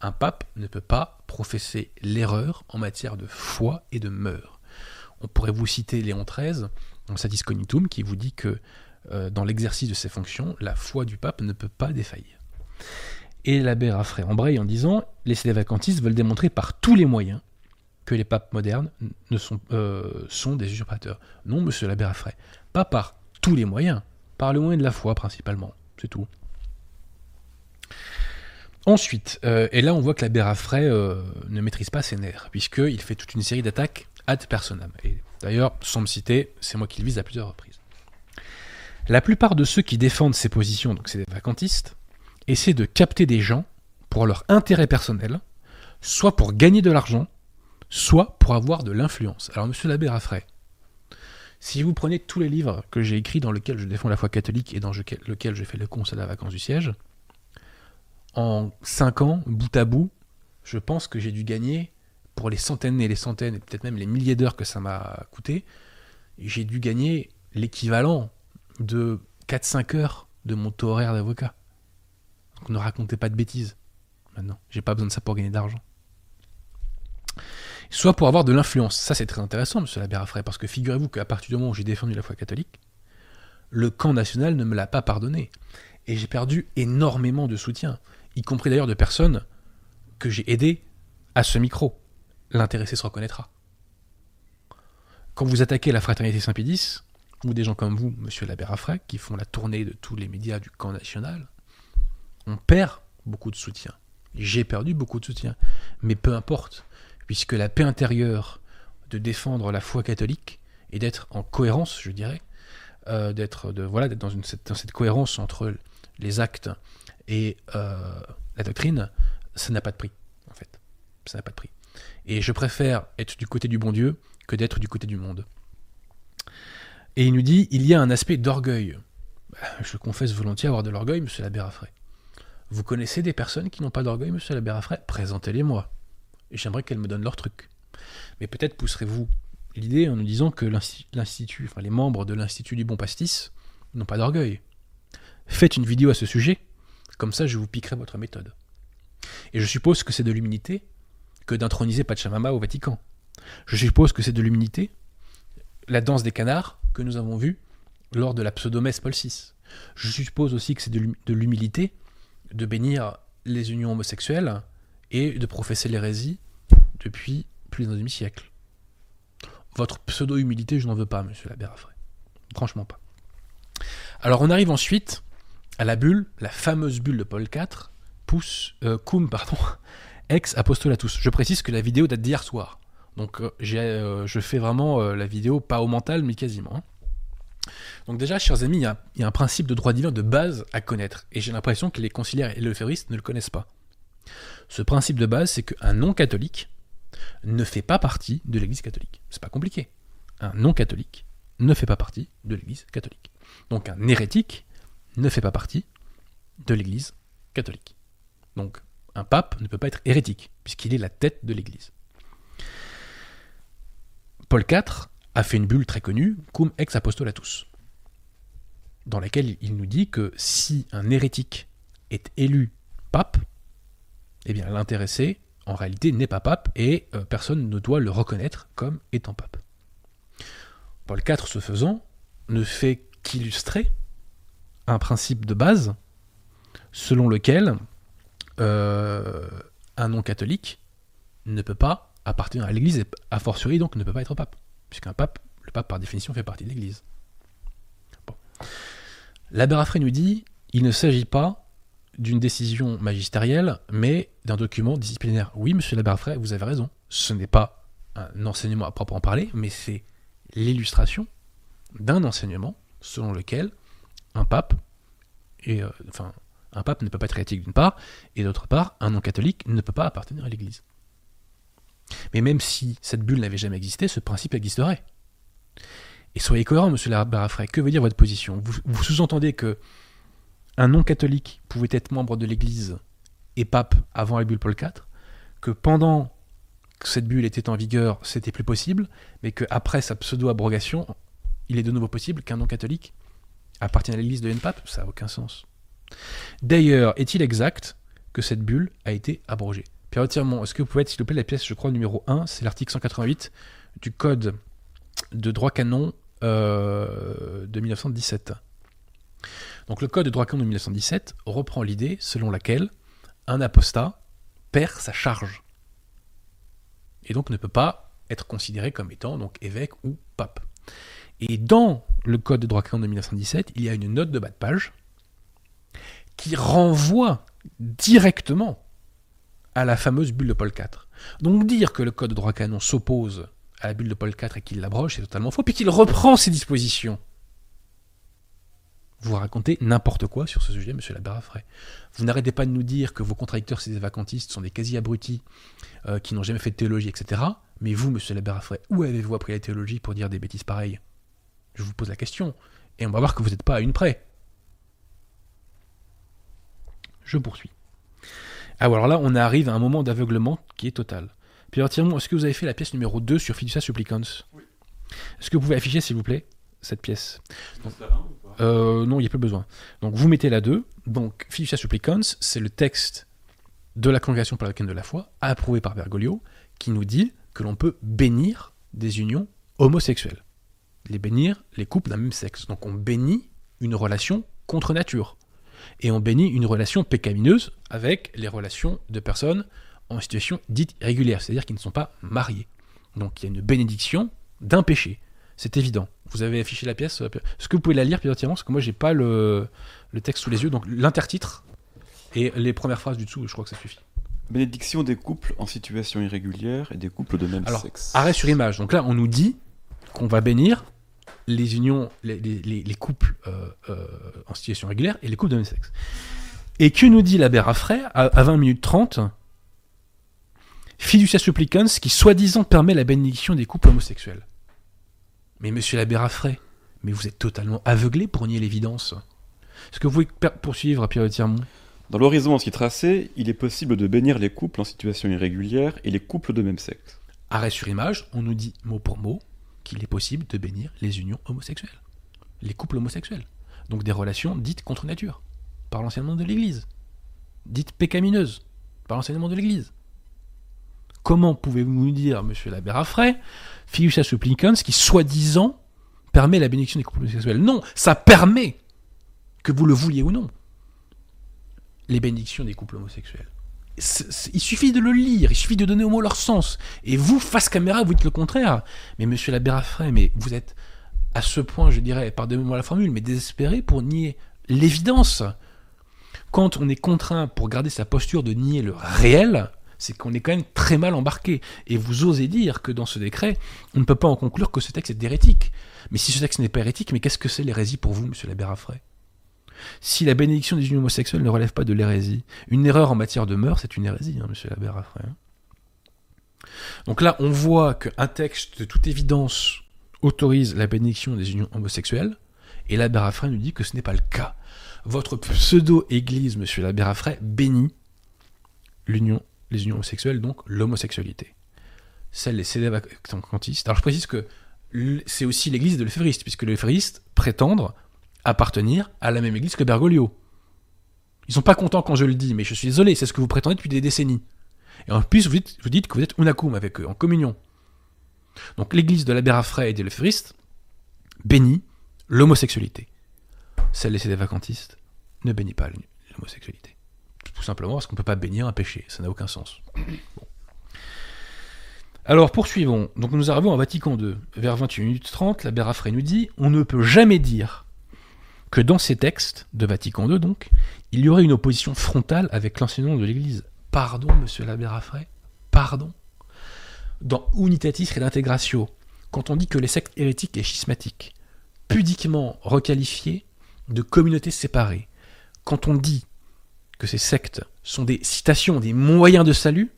Un pape ne peut pas professer l'erreur en matière de foi et de mœurs. On pourrait vous citer Léon XIII dans Satis Cognitum qui vous dit que euh, dans l'exercice de ses fonctions, la foi du pape ne peut pas défaillir. Et l'abbé Raffray embraye en disant Les vacantistes veulent démontrer par tous les moyens que les papes modernes ne sont, euh, sont des usurpateurs. Non, monsieur l'abbé Raffray, pas par tous les moyens, par le moyen de la foi principalement, c'est tout. Ensuite, euh, et là on voit que l'abbé Raffray ne maîtrise pas ses nerfs, puisqu'il fait toute une série d'attaques ad personam. Et d'ailleurs, sans me citer, c'est moi qui le vise à plusieurs reprises. La plupart de ceux qui défendent ces positions, donc c'est des vacantistes, essaient de capter des gens pour leur intérêt personnel, soit pour gagner de l'argent, soit pour avoir de l'influence. Alors monsieur l'abbé Raffray, si vous prenez tous les livres que j'ai écrits dans lesquels je défends la foi catholique et dans lesquels je fais le conseil à la vacance du siège, en 5 ans, bout à bout, je pense que j'ai dû gagner, pour les centaines et les centaines, et peut-être même les milliers d'heures que ça m'a coûté, j'ai dû gagner l'équivalent de 4-5 heures de mon taux horaire d'avocat. Donc ne racontez pas de bêtises. Maintenant, j'ai pas besoin de ça pour gagner d'argent. Soit pour avoir de l'influence. Ça, c'est très intéressant, monsieur l'abbé Raffray, parce que figurez-vous qu'à partir du moment où j'ai défendu la foi catholique, le camp national ne me l'a pas pardonné. Et j'ai perdu énormément de soutien y compris d'ailleurs de personnes que j'ai aidées à ce micro. L'intéressé se reconnaîtra. Quand vous attaquez la fraternité Saint-Pédis, ou des gens comme vous, monsieur l'abbé Raffray, qui font la tournée de tous les médias du camp national, on perd beaucoup de soutien. J'ai perdu beaucoup de soutien. Mais peu importe, puisque la paix intérieure de défendre la foi catholique et d'être en cohérence, je dirais, euh, d'être voilà, dans, une, dans cette cohérence entre les actes et euh, la doctrine, ça n'a pas de prix, en fait. Ça n'a pas de prix. Et je préfère être du côté du bon Dieu que d'être du côté du monde. Et il nous dit, il y a un aspect d'orgueil. Bah, je confesse volontiers avoir de l'orgueil, monsieur l'abbé Raffray. Vous connaissez des personnes qui n'ont pas d'orgueil, monsieur l'abbé Raffray? Présentez-les-moi. Et j'aimerais qu'elles me donnent leur truc. Mais peut-être pousserez-vous l'idée en nous disant que l'institut, enfin les membres de l'institut du bon pastis n'ont pas d'orgueil. Faites une vidéo à ce sujet comme ça, je vous piquerai votre méthode. Et je suppose que c'est de l'humilité que d'introniser Pachamama au Vatican. Je suppose que c'est de l'humilité, la danse des canards que nous avons vue lors de la pseudomesse Paul VI. Je suppose aussi que c'est de l'humilité de bénir les unions homosexuelles et de professer l'hérésie depuis plus d'un demi-siècle. Votre pseudo-humilité, je n'en veux pas, monsieur l'abbé. Franchement pas. Alors on arrive ensuite à la bulle, la fameuse bulle de Paul IV, pousse, euh, cum, pardon, ex apostolatus. Je précise que la vidéo date d'hier soir. Donc euh, euh, je fais vraiment la vidéo pas au mental, mais quasiment. Hein. Donc déjà, chers amis, il y, a, un principe de droit divin de base à connaître. Et j'ai l'impression que les conciliaires et les ne le connaissent pas. Ce principe de base, c'est qu'un non-catholique ne fait pas partie de l'Église catholique. C'est pas compliqué. Un non-catholique ne fait pas partie de l'Église catholique. Donc un hérétique ne fait pas partie de l'Église catholique. Donc un pape ne peut pas être hérétique, puisqu'il est la tête de l'Église. Paul IV a fait une bulle très connue, Cum ex apostolatus, dans laquelle il nous dit que si un hérétique est élu pape, eh bien l'intéressé, en réalité, n'est pas pape et euh, personne ne doit le reconnaître comme étant pape. Paul IV, ce faisant, ne fait qu'illustrer un principe de base selon lequel euh, un non-catholique ne peut pas appartenir à l'Église et a fortiori donc ne peut pas être pape puisqu'un pape, le pape par définition fait partie de l'Église. Bon. L'abbé nous dit il ne s'agit pas d'une décision magistérielle, mais d'un document disciplinaire. Oui, monsieur l'abbé vous avez raison. Ce n'est pas un enseignement à proprement parler, mais c'est l'illustration d'un enseignement selon lequel un pape, et, euh, enfin, un pape ne peut pas être éthique d'une part, et d'autre part, un non-catholique ne peut pas appartenir à l'Église. Mais même si cette bulle n'avait jamais existé, ce principe existerait. Et soyez cohérent, monsieur Barafray, que veut dire votre position? Vous, sous-entendez que un non-catholique pouvait être membre de l'Église et pape avant la bulle Paul IV, que pendant que cette bulle était en vigueur, c'était plus possible, mais qu'après sa pseudo-abrogation, il est de nouveau possible qu'un non-catholique appartienne à l'Église devienne pape? Ça n'a aucun sens. D'ailleurs, est-il exact que cette bulle a été abrogée? Pierre Tiremont, est-ce que vous pouvez s'il vous plaît, la pièce, je crois, numéro 1, c'est l'article 188 du Code de droit canon euh, de 1917. Donc le Code de droit canon de 1917 reprend l'idée selon laquelle un apostat perd sa charge et donc ne peut pas être considéré comme étant donc évêque ou pape. Et dans le Code de droit canon de 1917, il y a une note de bas de page qui renvoie directement à la fameuse bulle de Paul IV. Donc dire que le code de droit canon s'oppose à la bulle de Paul IV et qu'il l'abroge, c'est totalement faux, puis qu'il reprend ses dispositions. Vous racontez n'importe quoi sur ce sujet, monsieur Labarafray. Vous n'arrêtez pas de nous dire que vos contradicteurs, ces vacantistes, sont des quasi-abrutis euh, qui n'ont jamais fait de théologie, etc. Mais vous, monsieur Labarafray, où avez-vous appris la théologie pour dire des bêtises pareilles? Je vous pose la question. Et on va voir que vous n'êtes pas à une près. Je poursuis. Ah, alors là, on arrive à un moment d'aveuglement qui est total. Pierre Tiremont, est-ce que vous avez fait la pièce numéro 2 sur Fiducia Supplicans Oui. Est-ce que vous pouvez afficher, s'il vous plaît, cette pièce? Euh, Non, il n'y a plus besoin. Donc vous mettez la 2. Donc Fiducia Supplicans, c'est le texte de la Congrégation pour la de la foi, approuvé par Bergoglio, qui nous dit que l'on peut bénir des unions homosexuelles. Les bénir les couples d'un même sexe. Donc on bénit une relation contre nature et on bénit une relation pécamineuse avec les relations de personnes en situation dite régulière, c'est-à-dire qui ne sont pas mariées. Donc il y a une bénédiction d'un péché. C'est évident. Vous avez affiché la pièce. Est-ce que vous pouvez la lire, Pierre Parce que moi, j'ai pas le, texte sous les yeux. Donc l'intertitre et les premières phrases du dessous, je crois que ça suffit. Bénédiction des couples en situation irrégulière et des couples de même Alors, sexe. Arrêt sur image. Donc là, on nous dit qu'on va bénir les unions, les, couples euh, euh, en situation régulière et les couples de même sexe. Et que nous dit l'abbé Raffray à, 20 minutes 30 Fiducia supplicans qui soi-disant permet la bénédiction des couples homosexuels. Mais monsieur l'abbé Raffray, mais vous êtes totalement aveuglé pour nier l'évidence. Est-ce que vous pouvez poursuivre, Pierre Tirmont? Dans l'horizon ainsi tracé, il est possible de bénir les couples en situation irrégulière et les couples de même sexe. Arrêt sur image, on nous dit mot pour mot qu'il est possible de bénir les unions homosexuelles, les couples homosexuels. Donc des relations dites contre nature, par l'enseignement de l'Église, dites pécamineuses, par l'enseignement de l'Église. Comment pouvez-vous nous dire, monsieur l'abbé Raffray, Fiducia supplicans, qui soi-disant permet la bénédiction des couples homosexuels? Non, ça permet, que vous le vouliez ou non, les bénédictions des couples homosexuels. Il suffit de le lire, il suffit de donner au mot leur sens. Et vous, face caméra, vous dites le contraire. Mais monsieur l'abbé Raffray, mais vous êtes à ce point, je dirais, pardonnez-moi la formule, mais désespéré pour nier l'évidence. Quand on est contraint pour garder sa posture de nier le réel, c'est qu'on est quand même très mal embarqué. Et vous osez dire que dans ce décret, on ne peut pas en conclure que ce texte est hérétique. Mais si ce texte n'est pas hérétique, mais qu'est-ce que c'est l'hérésie pour vous, monsieur l'abbé Raffray Si la bénédiction des unions homosexuelles ne relève pas de l'hérésie, une erreur en matière de mœurs, c'est une hérésie, hein, monsieur Raffray. Donc là, on voit qu'un texte de toute évidence autorise la bénédiction des unions homosexuelles, et l'abbé Raffray nous dit que ce n'est pas le cas. Votre pseudo-église, monsieur l'abbé Raffray, bénit les unions homosexuelles, donc l'homosexualité. Celle des cédévacantistes. Alors je précise que c'est aussi l'église de l'éphévriste, puisque les éphéristes prétendent appartenir à la même église que Bergoglio. Ils sont pas contents quand je le dis, mais je suis désolé, c'est ce que vous prétendez depuis des décennies. Et en plus, vous dites, que vous êtes unacum avec eux, en communion. Donc l'église de l'abbé Raffray et des léphéristes bénit l'homosexualité. Celle des cédévacantistes ne bénit pas l'homosexualité. Tout simplement parce qu'on ne peut pas bénir un péché. Ça n'a aucun sens. Alors poursuivons. Donc nous arrivons à Vatican II. Vers 21 minutes 30, l'abbé Raffray nous dit On ne peut jamais dire que dans ces textes de Vatican II, donc, il y aurait une opposition frontale avec l'enseignement de l'Église. Pardon, monsieur l'abbé Raffray Pardon Dans Unitatis Redintegratio, quand on dit que les sectes hérétiques et schismatiques, pudiquement requalifiées de communautés séparées, quand on dit que ces sectes sont des citations, des moyens de salut,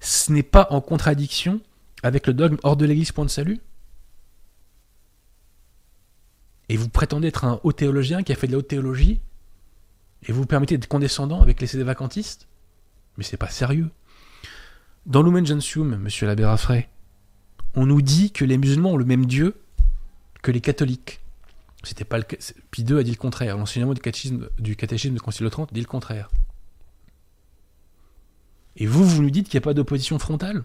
ce n'est pas en contradiction avec le dogme hors de l'Église point de salut? Et vous prétendez être un haut théologien qui a fait de la haute théologie Et vous vous permettez d'être condescendant avec les CD vacantistes Mais c'est pas sérieux. Dans Lumen Gentium, monsieur l'abbé on nous dit que les musulmans ont le même Dieu que les catholiques. C'était pas le cas. Pie II a dit le contraire. L'enseignement du catéchisme, du catéchisme de Concile 30 dit le contraire. Et vous, vous nous dites qu'il n'y a pas d'opposition frontale?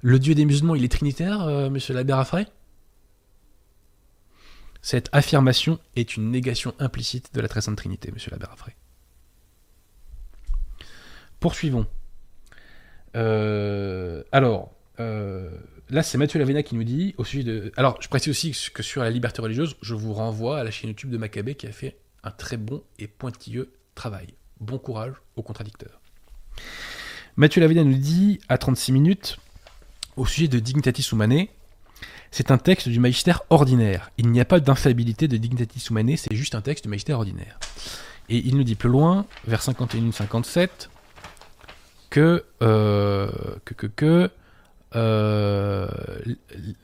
Le Dieu des musulmans, il est trinitaire, euh, monsieur l'abbé Cette affirmation est une négation implicite de la très sainte Trinité, monsieur l'abbé Raffray. Poursuivons. Euh, alors, euh, là, c'est Mathieu Lavena qui nous dit au sujet de. Alors, je précise aussi que sur la liberté religieuse, je vous renvoie à la chaîne YouTube de Maccabée qui a fait un très bon et pointilleux travail. Bon courage aux contradicteurs. Mathieu Lavena nous dit à 36 minutes au sujet de Dignitatis Humanae. C'est un texte du magistère ordinaire. Il n'y a pas d'infabilité de Dignitatis Humanae, c'est juste un texte du magistère ordinaire. Et il nous dit plus loin, vers 51-57, que, euh, que, que, que euh,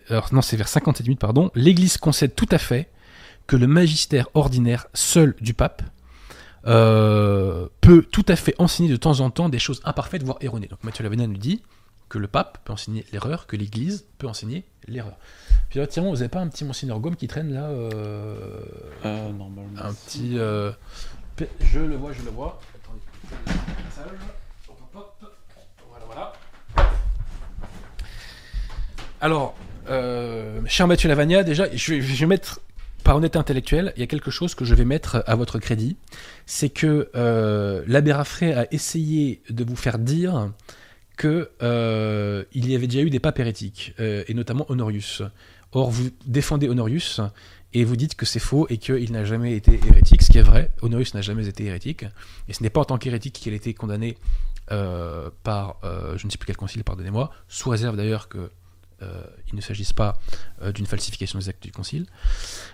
alors non, c'est vers 57 minutes, pardon. L'Église concède tout à fait que le magistère ordinaire seul du pape euh, peut tout à fait enseigner de temps en temps des choses imparfaites, voire erronées. Donc Mathieu Lavena nous dit que le pape peut enseigner l'erreur, que l'Église peut enseigner l'erreur. Puis là, tiens, vous n'avez pas un petit Monseigneur Gaume qui traîne là euh... euh normalement. Un petit. Euh, je le vois, je le vois. Attendez. Voilà, voilà. Alors, euh, cher Mathieu Lavagna, déjà, je je vais mettre par honnêteté intellectuelle, il y a quelque chose que je vais mettre à votre crédit, c'est que euh, l'abbé Raffray a essayé de vous faire dire que euh, y avait déjà eu des papes hérétiques, euh, et notamment Honorius. Or, vous défendez Honorius et vous dites que c'est faux et qu'il n'a jamais été hérétique, ce qui est vrai. Honorius n'a jamais été hérétique, et ce n'est pas en tant qu'hérétique qu'il a été condamné par, je ne sais plus quel concile, pardonnez-moi, sous réserve d'ailleurs que euh, il ne s'agisse pas euh, d'une falsification des actes du Concile.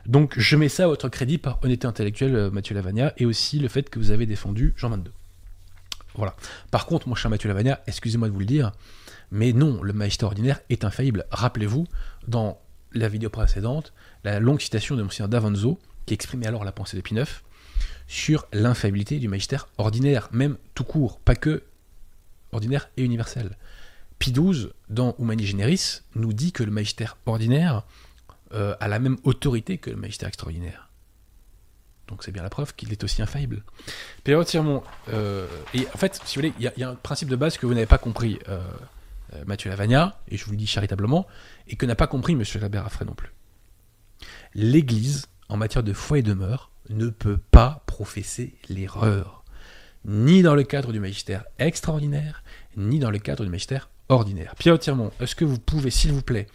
Donc je mets ça à votre crédit par honnêteté intellectuelle, euh, Mathieu Lavagna, et aussi le fait que vous avez défendu Jean 22. Par contre, mon cher Mathieu Lavagna, excusez-moi de vous le dire, mais non, le magistère ordinaire est infaillible. Rappelez-vous, dans la vidéo précédente, la longue citation de Monseigneur Davanzo, qui exprimait alors la pensée de Pie IX, sur l'infaillibilité du magistère ordinaire, même tout court, pas que ordinaire et universel. Pie XII, dans Humani Generis, nous dit que le magistère ordinaire euh, a la même autorité que le magistère extraordinaire. Donc c'est bien la preuve qu'il est aussi infaillible. Pierre euh, et en fait, si vous voulez, il y, a un principe de base que vous n'avez pas compris, euh, Mathieu Lavagna, et je vous le dis charitablement, et que n'a pas compris M. Raffray non plus. l'Église, en matière de foi et de mœurs, ne peut pas professer l'erreur, ni dans le cadre du magistère extraordinaire, ni dans le cadre du magistère ordinaire. Pierre Tirmont, est-ce que vous pouvez, s'il vous plaît,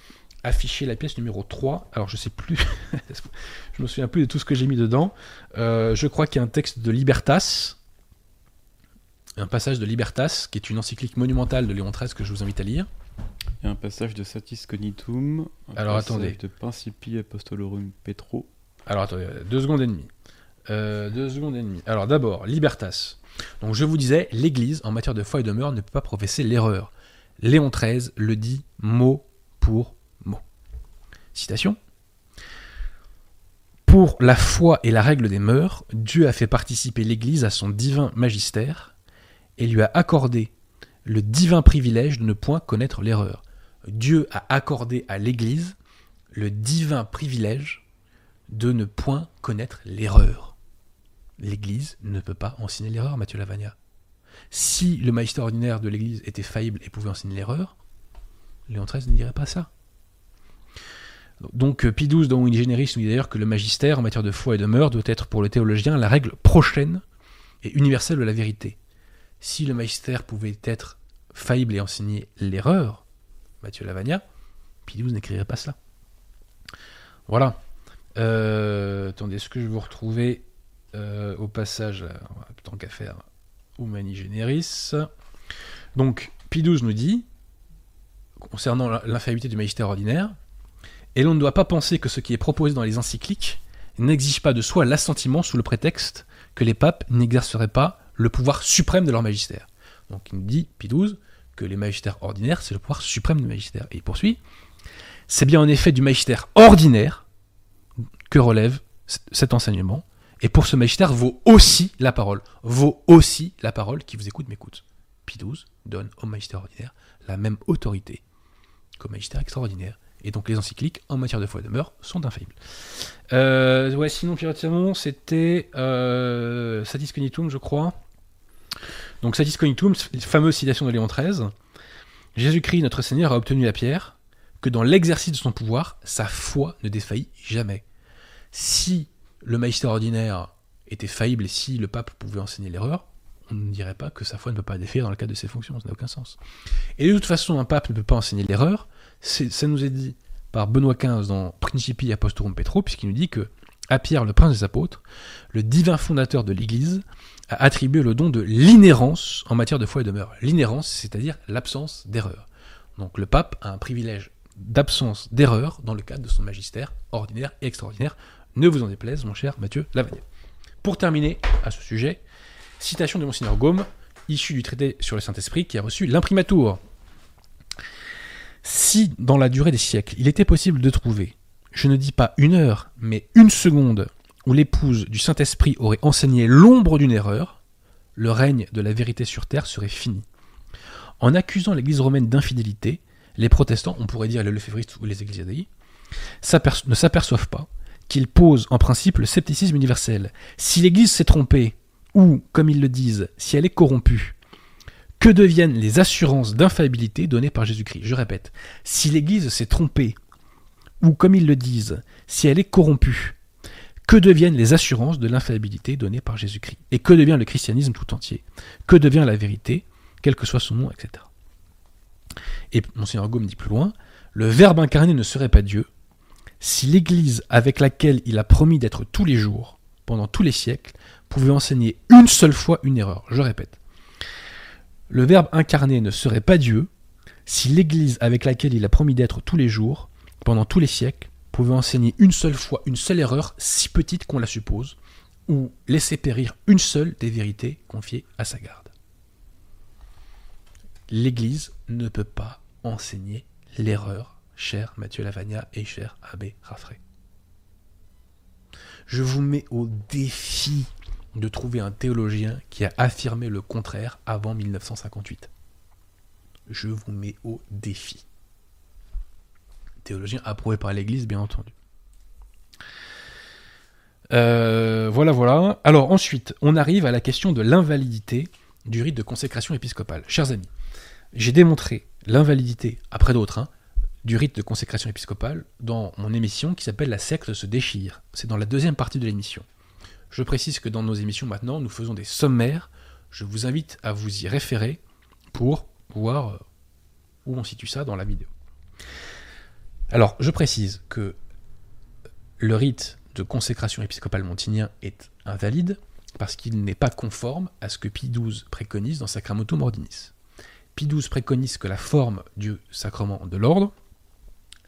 afficher la pièce numéro 3 Alors je sais plus, (laughs) je me souviens plus de tout ce que j'ai mis dedans. Euh, je crois qu'il y a un texte de Libertas, un passage de Libertas, qui est une encyclique monumentale de Léon XIII que je vous invite à lire. Il y a un passage de Satis Cognitum. un Alors, passage attendez. De Principi Apostolorum Petro. Alors attendez, deux secondes et demie. Euh, deux secondes et demie. Alors d'abord, Libertas. Donc je vous disais, l'Église, en matière de foi et de mœurs, ne peut pas professer l'erreur. Léon XIII le dit mot pour mot. Citation. Pour la foi et la règle des mœurs, Dieu a fait participer l'Église à son divin magistère et lui a accordé le divin privilège de ne point connaître l'erreur. Dieu a accordé à l'Église le divin privilège de ne point connaître l'erreur. L'Église ne peut pas enseigner l'erreur, Mathieu Lavagna. Si le magistère ordinaire de l'Église était faillible et pouvait enseigner l'erreur, Léon XIII ne dirait pas ça. Donc euh, XII dans In Generis nous dit d'ailleurs que le magistère en matière de foi et de mœurs doit être pour le théologien la règle prochaine et universelle de la vérité. Si le magistère pouvait être faillible et enseigner l'erreur, Mathieu Lavagna, XII n'écrirait pas cela. Voilà. Euh, attendez, est-ce que je vais vous retrouver euh, au passage, là, tant qu'à faire, Humani Generis Donc, XII nous dit, concernant l'infaillibilité du magistère ordinaire, et l'on ne doit pas penser que ce qui est proposé dans les encycliques n'exige pas de soi l'assentiment sous le prétexte que les papes n'exerceraient pas le pouvoir suprême de leur magistère. Donc il nous dit, Pie XII, que les magistères ordinaires, c'est le pouvoir suprême du magistère. Et il poursuit, c'est bien en effet du magistère ordinaire que relève cet enseignement. Et pour ce magistère vaut aussi la parole. Vaut aussi la parole qui vous écoute m'écoute. Pie XII donne au magistère ordinaire la même autorité qu'au magistère extraordinaire. Et donc les encycliques en matière de foi et de mœurs sont infaillibles. Euh, ouais, sinon c'était euh, Satis Cognitum, je crois. Donc Satis Cognitum, fameuse citation de Léon XIII. Jésus-Christ, notre Seigneur, a obtenu à Pierre que dans l'exercice de son pouvoir, sa foi ne défaillit jamais. Si le magistère ordinaire était faillible et si le pape pouvait enseigner l'erreur, on ne dirait pas que sa foi ne peut pas défaillir dans le cadre de ses fonctions, ça n'a aucun sens. Et de toute façon, un pape ne peut pas enseigner l'erreur, ça nous est dit par Benoît XV dans Principi Apostolorum Petro, puisqu'il nous dit que à Pierre, le prince des apôtres, le divin fondateur de l'Église, a attribué le don de l'inhérence en matière de foi et de mœurs. L'inhérence, c'est-à-dire l'absence d'erreur. Donc le pape a un privilège d'absence d'erreur dans le cadre de son magistère ordinaire et extraordinaire. Ne vous en déplaise, mon cher Mathieu Lavagnet. Pour terminer à ce sujet, citation de Monseigneur Gaume, issue du traité sur le Saint-Esprit, qui a reçu l'imprimatur. Si, dans la durée des siècles, il était possible de trouver, je ne dis pas une heure, mais une seconde, où l'épouse du Saint-Esprit aurait enseigné l'ombre d'une erreur, le règne de la vérité sur terre serait fini. En accusant l'Église romaine d'infidélité, les protestants, on pourrait dire les lefévristes ou les ecclésiadei, s'aperço- ne s'aperçoivent pas qu'ils posent en principe le scepticisme universel. Si l'Église s'est trompée, ou, comme ils le disent, si elle est corrompue, que deviennent les assurances d'infaillibilité données par Jésus-Christ Je répète, si l'Église s'est trompée, ou comme ils le disent, si elle est corrompue, que deviennent les assurances de l'infaillibilité données par Jésus-Christ Et que devient le christianisme tout entier Que devient la vérité, quel que soit son nom, etc. Et Monseigneur Gaume dit plus loin, le Verbe incarné ne serait pas Dieu si l'Église avec laquelle il a promis d'être tous les jours, pendant tous les siècles, pouvait enseigner une seule fois une erreur. Je répète, le Verbe incarné ne serait pas Dieu si l'Église avec laquelle il a promis d'être tous les jours, pendant tous les siècles, pouvait enseigner une seule fois une seule erreur si petite qu'on la suppose, ou laisser périr une seule des vérités confiées à sa garde. L'Église ne peut pas enseigner l'erreur, cher Mathieu Lavagna et cher Abbé Raffray. Je vous mets au défi de trouver un théologien qui a affirmé le contraire avant 1958. Je vous mets au défi. Théologien approuvé par l'Église, bien entendu. Euh, voilà, voilà. Alors ensuite, on arrive à la question de l'invalidité du rite de consécration épiscopale. Chers amis, j'ai démontré l'invalidité, après d'autres, hein, du rite de consécration épiscopale dans mon émission qui s'appelle La secte se déchire. C'est dans la deuxième partie de l'émission. Je précise que dans nos émissions maintenant, nous faisons des sommaires. Je vous invite à vous y référer pour voir euh, où on situe ça dans la vidéo. Alors, je précise que le rite de consécration épiscopale montignien est invalide parce qu'il n'est pas conforme à ce que Pie XII préconise dans Sacramentum Ordinis. Pie XII préconise que la forme du sacrement de l'ordre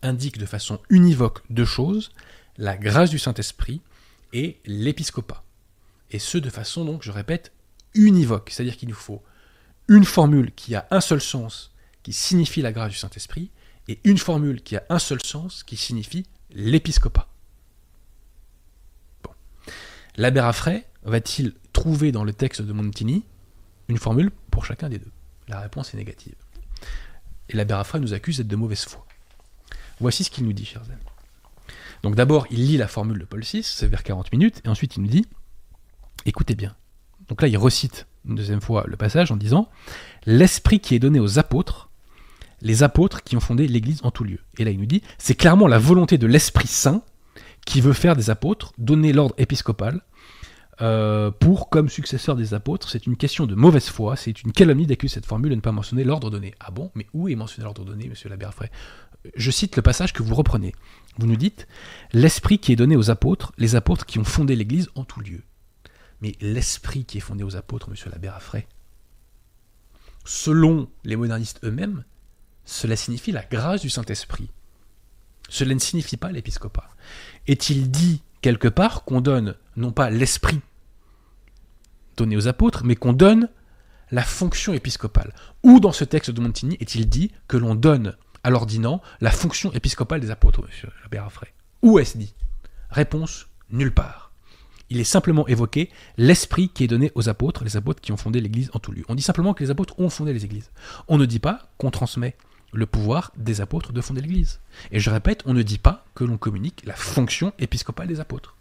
indique de façon univoque deux choses, la grâce du Saint-Esprit et l'épiscopat. Et ce, de façon, donc, je répète, univoque. C'est-à-dire qu'il nous faut une formule qui a un seul sens, qui signifie la grâce du Saint-Esprit, et une formule qui a un seul sens, qui signifie l'épiscopat. Bon. L'abbé Raffray va-t-il trouver dans le texte de Montini une formule pour chacun des deux? La réponse est négative. Et l'abbé Raffray nous accuse d'être de mauvaise foi. Voici ce qu'il nous dit, chers amis. Donc d'abord, il lit la formule de Paul VI, c'est vers 40 minutes, et ensuite il nous dit, écoutez bien. Donc là, il recite une deuxième fois le passage en disant, l'esprit qui est donné aux apôtres, les apôtres qui ont fondé l'Église en tout lieu. Et là, il nous dit, c'est clairement la volonté de l'Esprit Saint qui veut faire des apôtres, donner l'ordre épiscopal, euh, pour, comme successeur des apôtres, c'est une question de mauvaise foi, c'est une calomnie d'accuser cette formule de ne pas mentionner l'ordre donné. Ah bon? Mais où est mentionné l'ordre donné, monsieur l'abbé Je cite le passage que vous reprenez. Vous nous dites L'esprit qui est donné aux apôtres, les apôtres qui ont fondé l'Église en tout lieu. Mais l'esprit qui est fondé aux apôtres, monsieur l'abbé Raffray, selon les modernistes eux-mêmes, cela signifie la grâce du Saint-Esprit. Cela ne signifie pas l'épiscopat. Est-il dit quelque part qu'on donne non pas l'esprit aux apôtres, mais qu'on donne la fonction épiscopale Ou dans ce texte de Montigny est-il dit que l'on donne à l'ordinant la fonction épiscopale des apôtres, monsieur Raffray? Où est-ce dit? Réponse nulle part. Il est simplement évoqué l'esprit qui est donné aux apôtres, les apôtres qui ont fondé l'Église en tout lieu. On dit simplement que les apôtres ont fondé les Églises. On ne dit pas qu'on transmet le pouvoir des apôtres de fonder l'Église. Et je répète, on ne dit pas que l'on communique la fonction épiscopale des apôtres.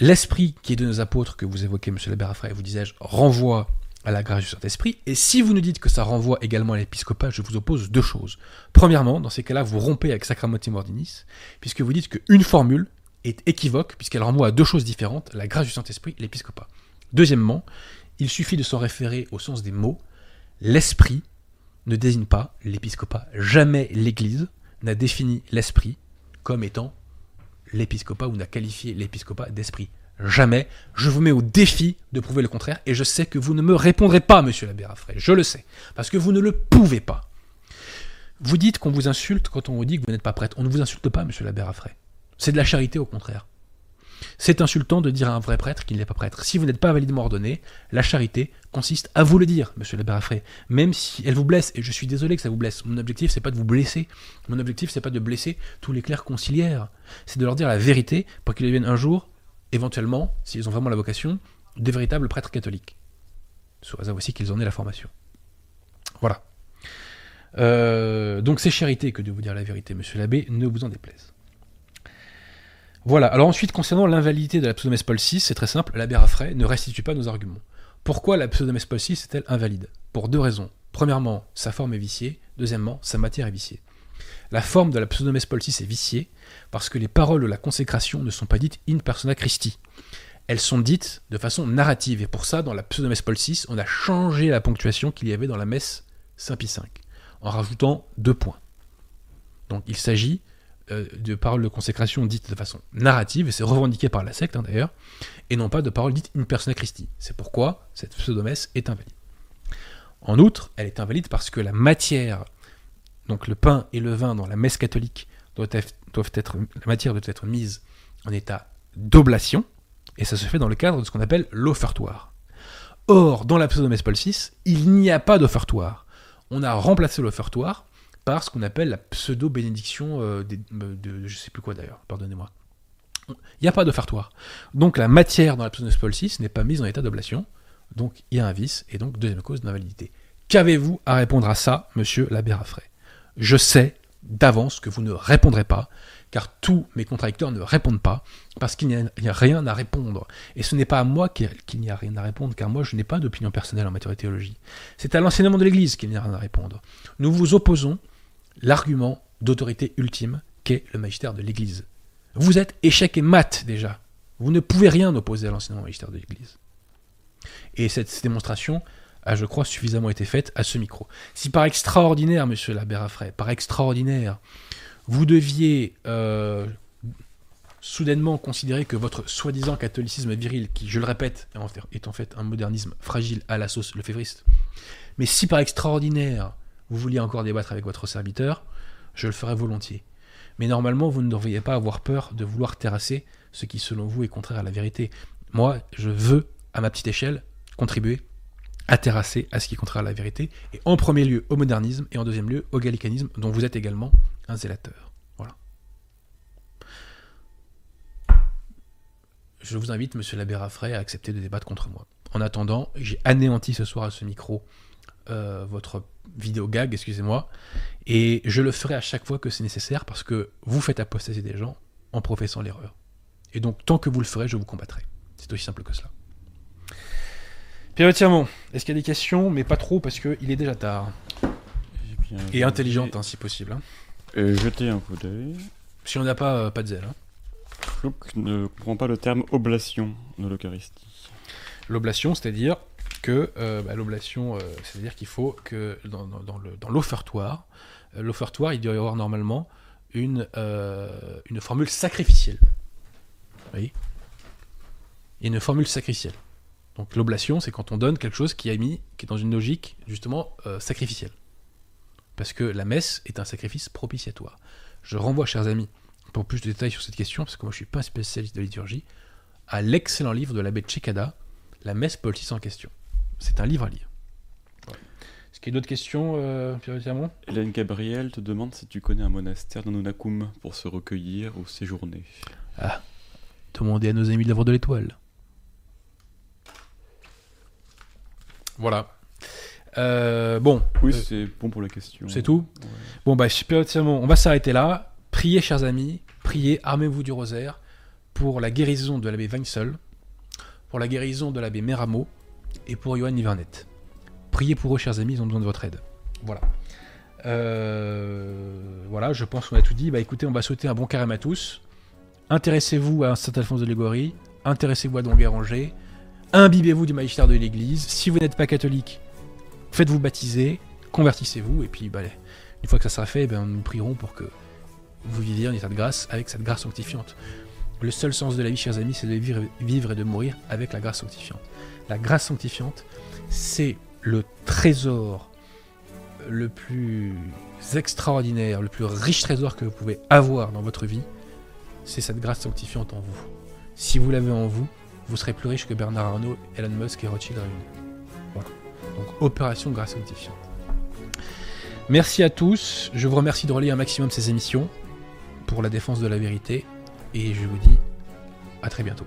L'esprit qui est de nos apôtres que vous évoquez, monsieur l'abbé vous disais-je, renvoie à la grâce du Saint-Esprit. Et si vous nous dites que ça renvoie également à l'épiscopat, je vous oppose deux choses. Premièrement, dans ces cas-là, vous rompez avec Sacramentum Ordinis, puisque vous dites qu'une formule est équivoque, puisqu'elle renvoie à deux choses différentes, la grâce du Saint-Esprit et l'épiscopat. Deuxièmement, il suffit de s'en référer au sens des mots. L'esprit ne désigne pas l'épiscopat. Jamais l'Église n'a défini l'esprit comme étant l'épiscopat ou n'a qualifié l'épiscopat d'esprit. Jamais. Je vous mets au défi de prouver le contraire et je sais que vous ne me répondrez pas, monsieur l'abbé Raffray. Je le sais. Parce que vous ne le pouvez pas. Vous dites qu'on vous insulte quand on vous dit que vous n'êtes pas prêtre. On ne vous insulte pas, monsieur l'abbé Raffray. C'est de la charité au contraire. C'est insultant de dire à un vrai prêtre qu'il n'est pas prêtre. Si vous n'êtes pas validement ordonné, la charité consiste à vous le dire, monsieur l'abbé Raffray. Même si elle vous blesse, et je suis désolé que ça vous blesse. Mon objectif, c'est pas de vous blesser. Mon objectif, c'est pas de blesser tous les clercs conciliaires. C'est de leur dire la vérité pour qu'ils deviennent un jour éventuellement, s'ils ont vraiment la vocation, des véritables prêtres catholiques. Sous réserve aussi qu'ils en aient la formation. Voilà. Euh, donc c'est charité que de vous dire la vérité, monsieur l'abbé, ne vous en déplaise. Voilà, alors ensuite, concernant l'invalidité de la pseudomesse Paul VI, c'est très simple, l'abbé Raffray ne restitue pas nos arguments. Pourquoi la pseudomesse Paul VI est-elle invalide? Pour deux raisons. Premièrement, sa forme est viciée. Deuxièmement, sa matière est viciée. La forme de la pseudomesse Paul VI est viciée parce que les paroles de la consécration ne sont pas dites in persona Christi. Elles sont dites de façon narrative, et pour ça, dans la pseudomesse Paul VI, on a changé la ponctuation qu'il y avait dans la messe Saint Pie V, en rajoutant deux points. Donc il s'agit euh, de paroles de consécration dites de façon narrative, et c'est revendiqué par la secte hein, d'ailleurs, et non pas de paroles dites in persona Christi. C'est pourquoi cette pseudomesse est invalide. En outre, elle est invalide parce que la matière, donc le pain et le vin dans la messe catholique, doivent être, être, la matière doit être mise en état d'oblation, et ça se fait dans le cadre de ce qu'on appelle l'offertoire. Or, dans la pseudomesse Paul VI, il n'y a pas d'offertoire. On a remplacé l'offertoire par ce qu'on appelle la pseudo-bénédiction euh, de, de, je sais plus quoi d'ailleurs, pardonnez-moi. Il n'y a pas d'offertoire. Donc la matière dans la Paul VI n'est pas mise en état d'oblation, donc il y a un vice, et donc deuxième cause d'invalidité. Qu'avez-vous à répondre à ça, monsieur l'abbé Raffray? Je sais d'avance que vous ne répondrez pas, car tous mes contradicteurs ne répondent pas, parce qu'il n'y a, rien à répondre. Et ce n'est pas à moi qu'il n'y a rien à répondre, car moi je n'ai pas d'opinion personnelle en matière de théologie. C'est à l'enseignement de l'Église qu'il n'y a rien à répondre. Nous vous opposons l'argument d'autorité ultime qu'est le magistère de l'Église. Vous êtes échec et mat déjà. Vous ne pouvez rien opposer à l'enseignement magistère de l'Église. Et cette démonstration a, je crois, suffisamment été faite à ce micro. Si par extraordinaire, monsieur l'abbé Raffray, par extraordinaire, vous deviez euh, soudainement considérer que votre soi-disant catholicisme viril, qui, je le répète, est en fait un modernisme fragile à la sauce lefévriste, mais si par extraordinaire, vous vouliez encore débattre avec votre serviteur, je le ferai volontiers. Mais normalement, vous ne devriez pas avoir peur de vouloir terrasser ce qui, selon vous, est contraire à la vérité. Moi, je veux, à ma petite échelle, contribuer à terrasser à ce qui est contraire à la vérité, et en premier lieu au modernisme, et en deuxième lieu au gallicanisme, dont vous êtes également un zélateur. Voilà. Je vous invite, monsieur l'abbé Raffray, à accepter de débattre contre moi. En attendant, j'ai anéanti ce soir à ce micro euh, votre vidéo gag, excusez-moi, et je le ferai à chaque fois que c'est nécessaire parce que vous faites apostasier des gens en professant l'erreur. Et donc, tant que vous le ferez, je vous combattrai. C'est aussi simple que cela. Pierre Tirmont, est-ce qu'il y a des questions Mais pas trop parce qu'il est déjà tard. Et intelligente, hein, si possible. Hein. Et jeter un coup d'œil. Si on n'a pas, euh, pas de zèle. Hein. Flouc ne comprend pas le terme oblation de l'Eucharistie. L'oblation, c'est-à-dire que euh, bah, l'oblation, euh, c'est-à-dire qu'il faut que dans, l'offertoire, l'offertoire, il doit y avoir normalement une, formule sacrificielle. Voyez? Une formule sacrificielle. Donc l'oblation, c'est quand on donne quelque chose qui, mis, qui est dans une logique justement euh, sacrificielle. Parce que la messe est un sacrifice propitiatoire. Je renvoie, chers amis, pour plus de détails sur cette question, parce que moi je ne suis pas un spécialiste de liturgie, à l'excellent livre de l'abbé Tchekada, La messe politique en question. C'est un livre à lire. Est-ce qu'il y a d'autres questions, euh, Pierre Hélène Gabriel te demande si tu connais un monastère dans Nonakum pour se recueillir ou séjourner. Ah, demandez à nos amis de l'œuvre de l'étoile. Voilà. Euh, bon. Oui, euh, c'est bon pour la question. C'est tout? Bon, bah, on va s'arrêter là. Priez, chers amis. Priez, armez-vous du rosaire pour la guérison de l'abbé Weinsel, pour la guérison de l'abbé Meramo et pour Johan Nivernet. Priez pour eux, chers amis, ils ont besoin de votre aide. Voilà. Euh, voilà, je pense qu'on a tout dit. Bah écoutez, on va souhaiter un bon carême à tous. Intéressez-vous à Saint-Alphonse de Légorie. Intéressez-vous à Don Guéranger imbibez-vous du magistère de l'Église. Si vous n'êtes pas catholique, faites-vous baptiser, convertissez-vous, et puis bah, une fois que ça sera fait, ben, nous prierons pour que vous viviez en état de grâce avec cette grâce sanctifiante. Le seul sens de la vie, chers amis, c'est de vivre et de mourir avec la grâce sanctifiante. La grâce sanctifiante, c'est le trésor le plus extraordinaire, le plus riche trésor que vous pouvez avoir dans votre vie, c'est cette grâce sanctifiante en vous. Si vous l'avez en vous, vous serez plus riche que Bernard Arnault, Elon Musk et Rothschild réunis. Voilà. Donc opération grâce sanctifiante. Merci à tous. Je vous remercie de relayer un maximum ces émissions pour la défense de la vérité. Et je vous dis à très bientôt.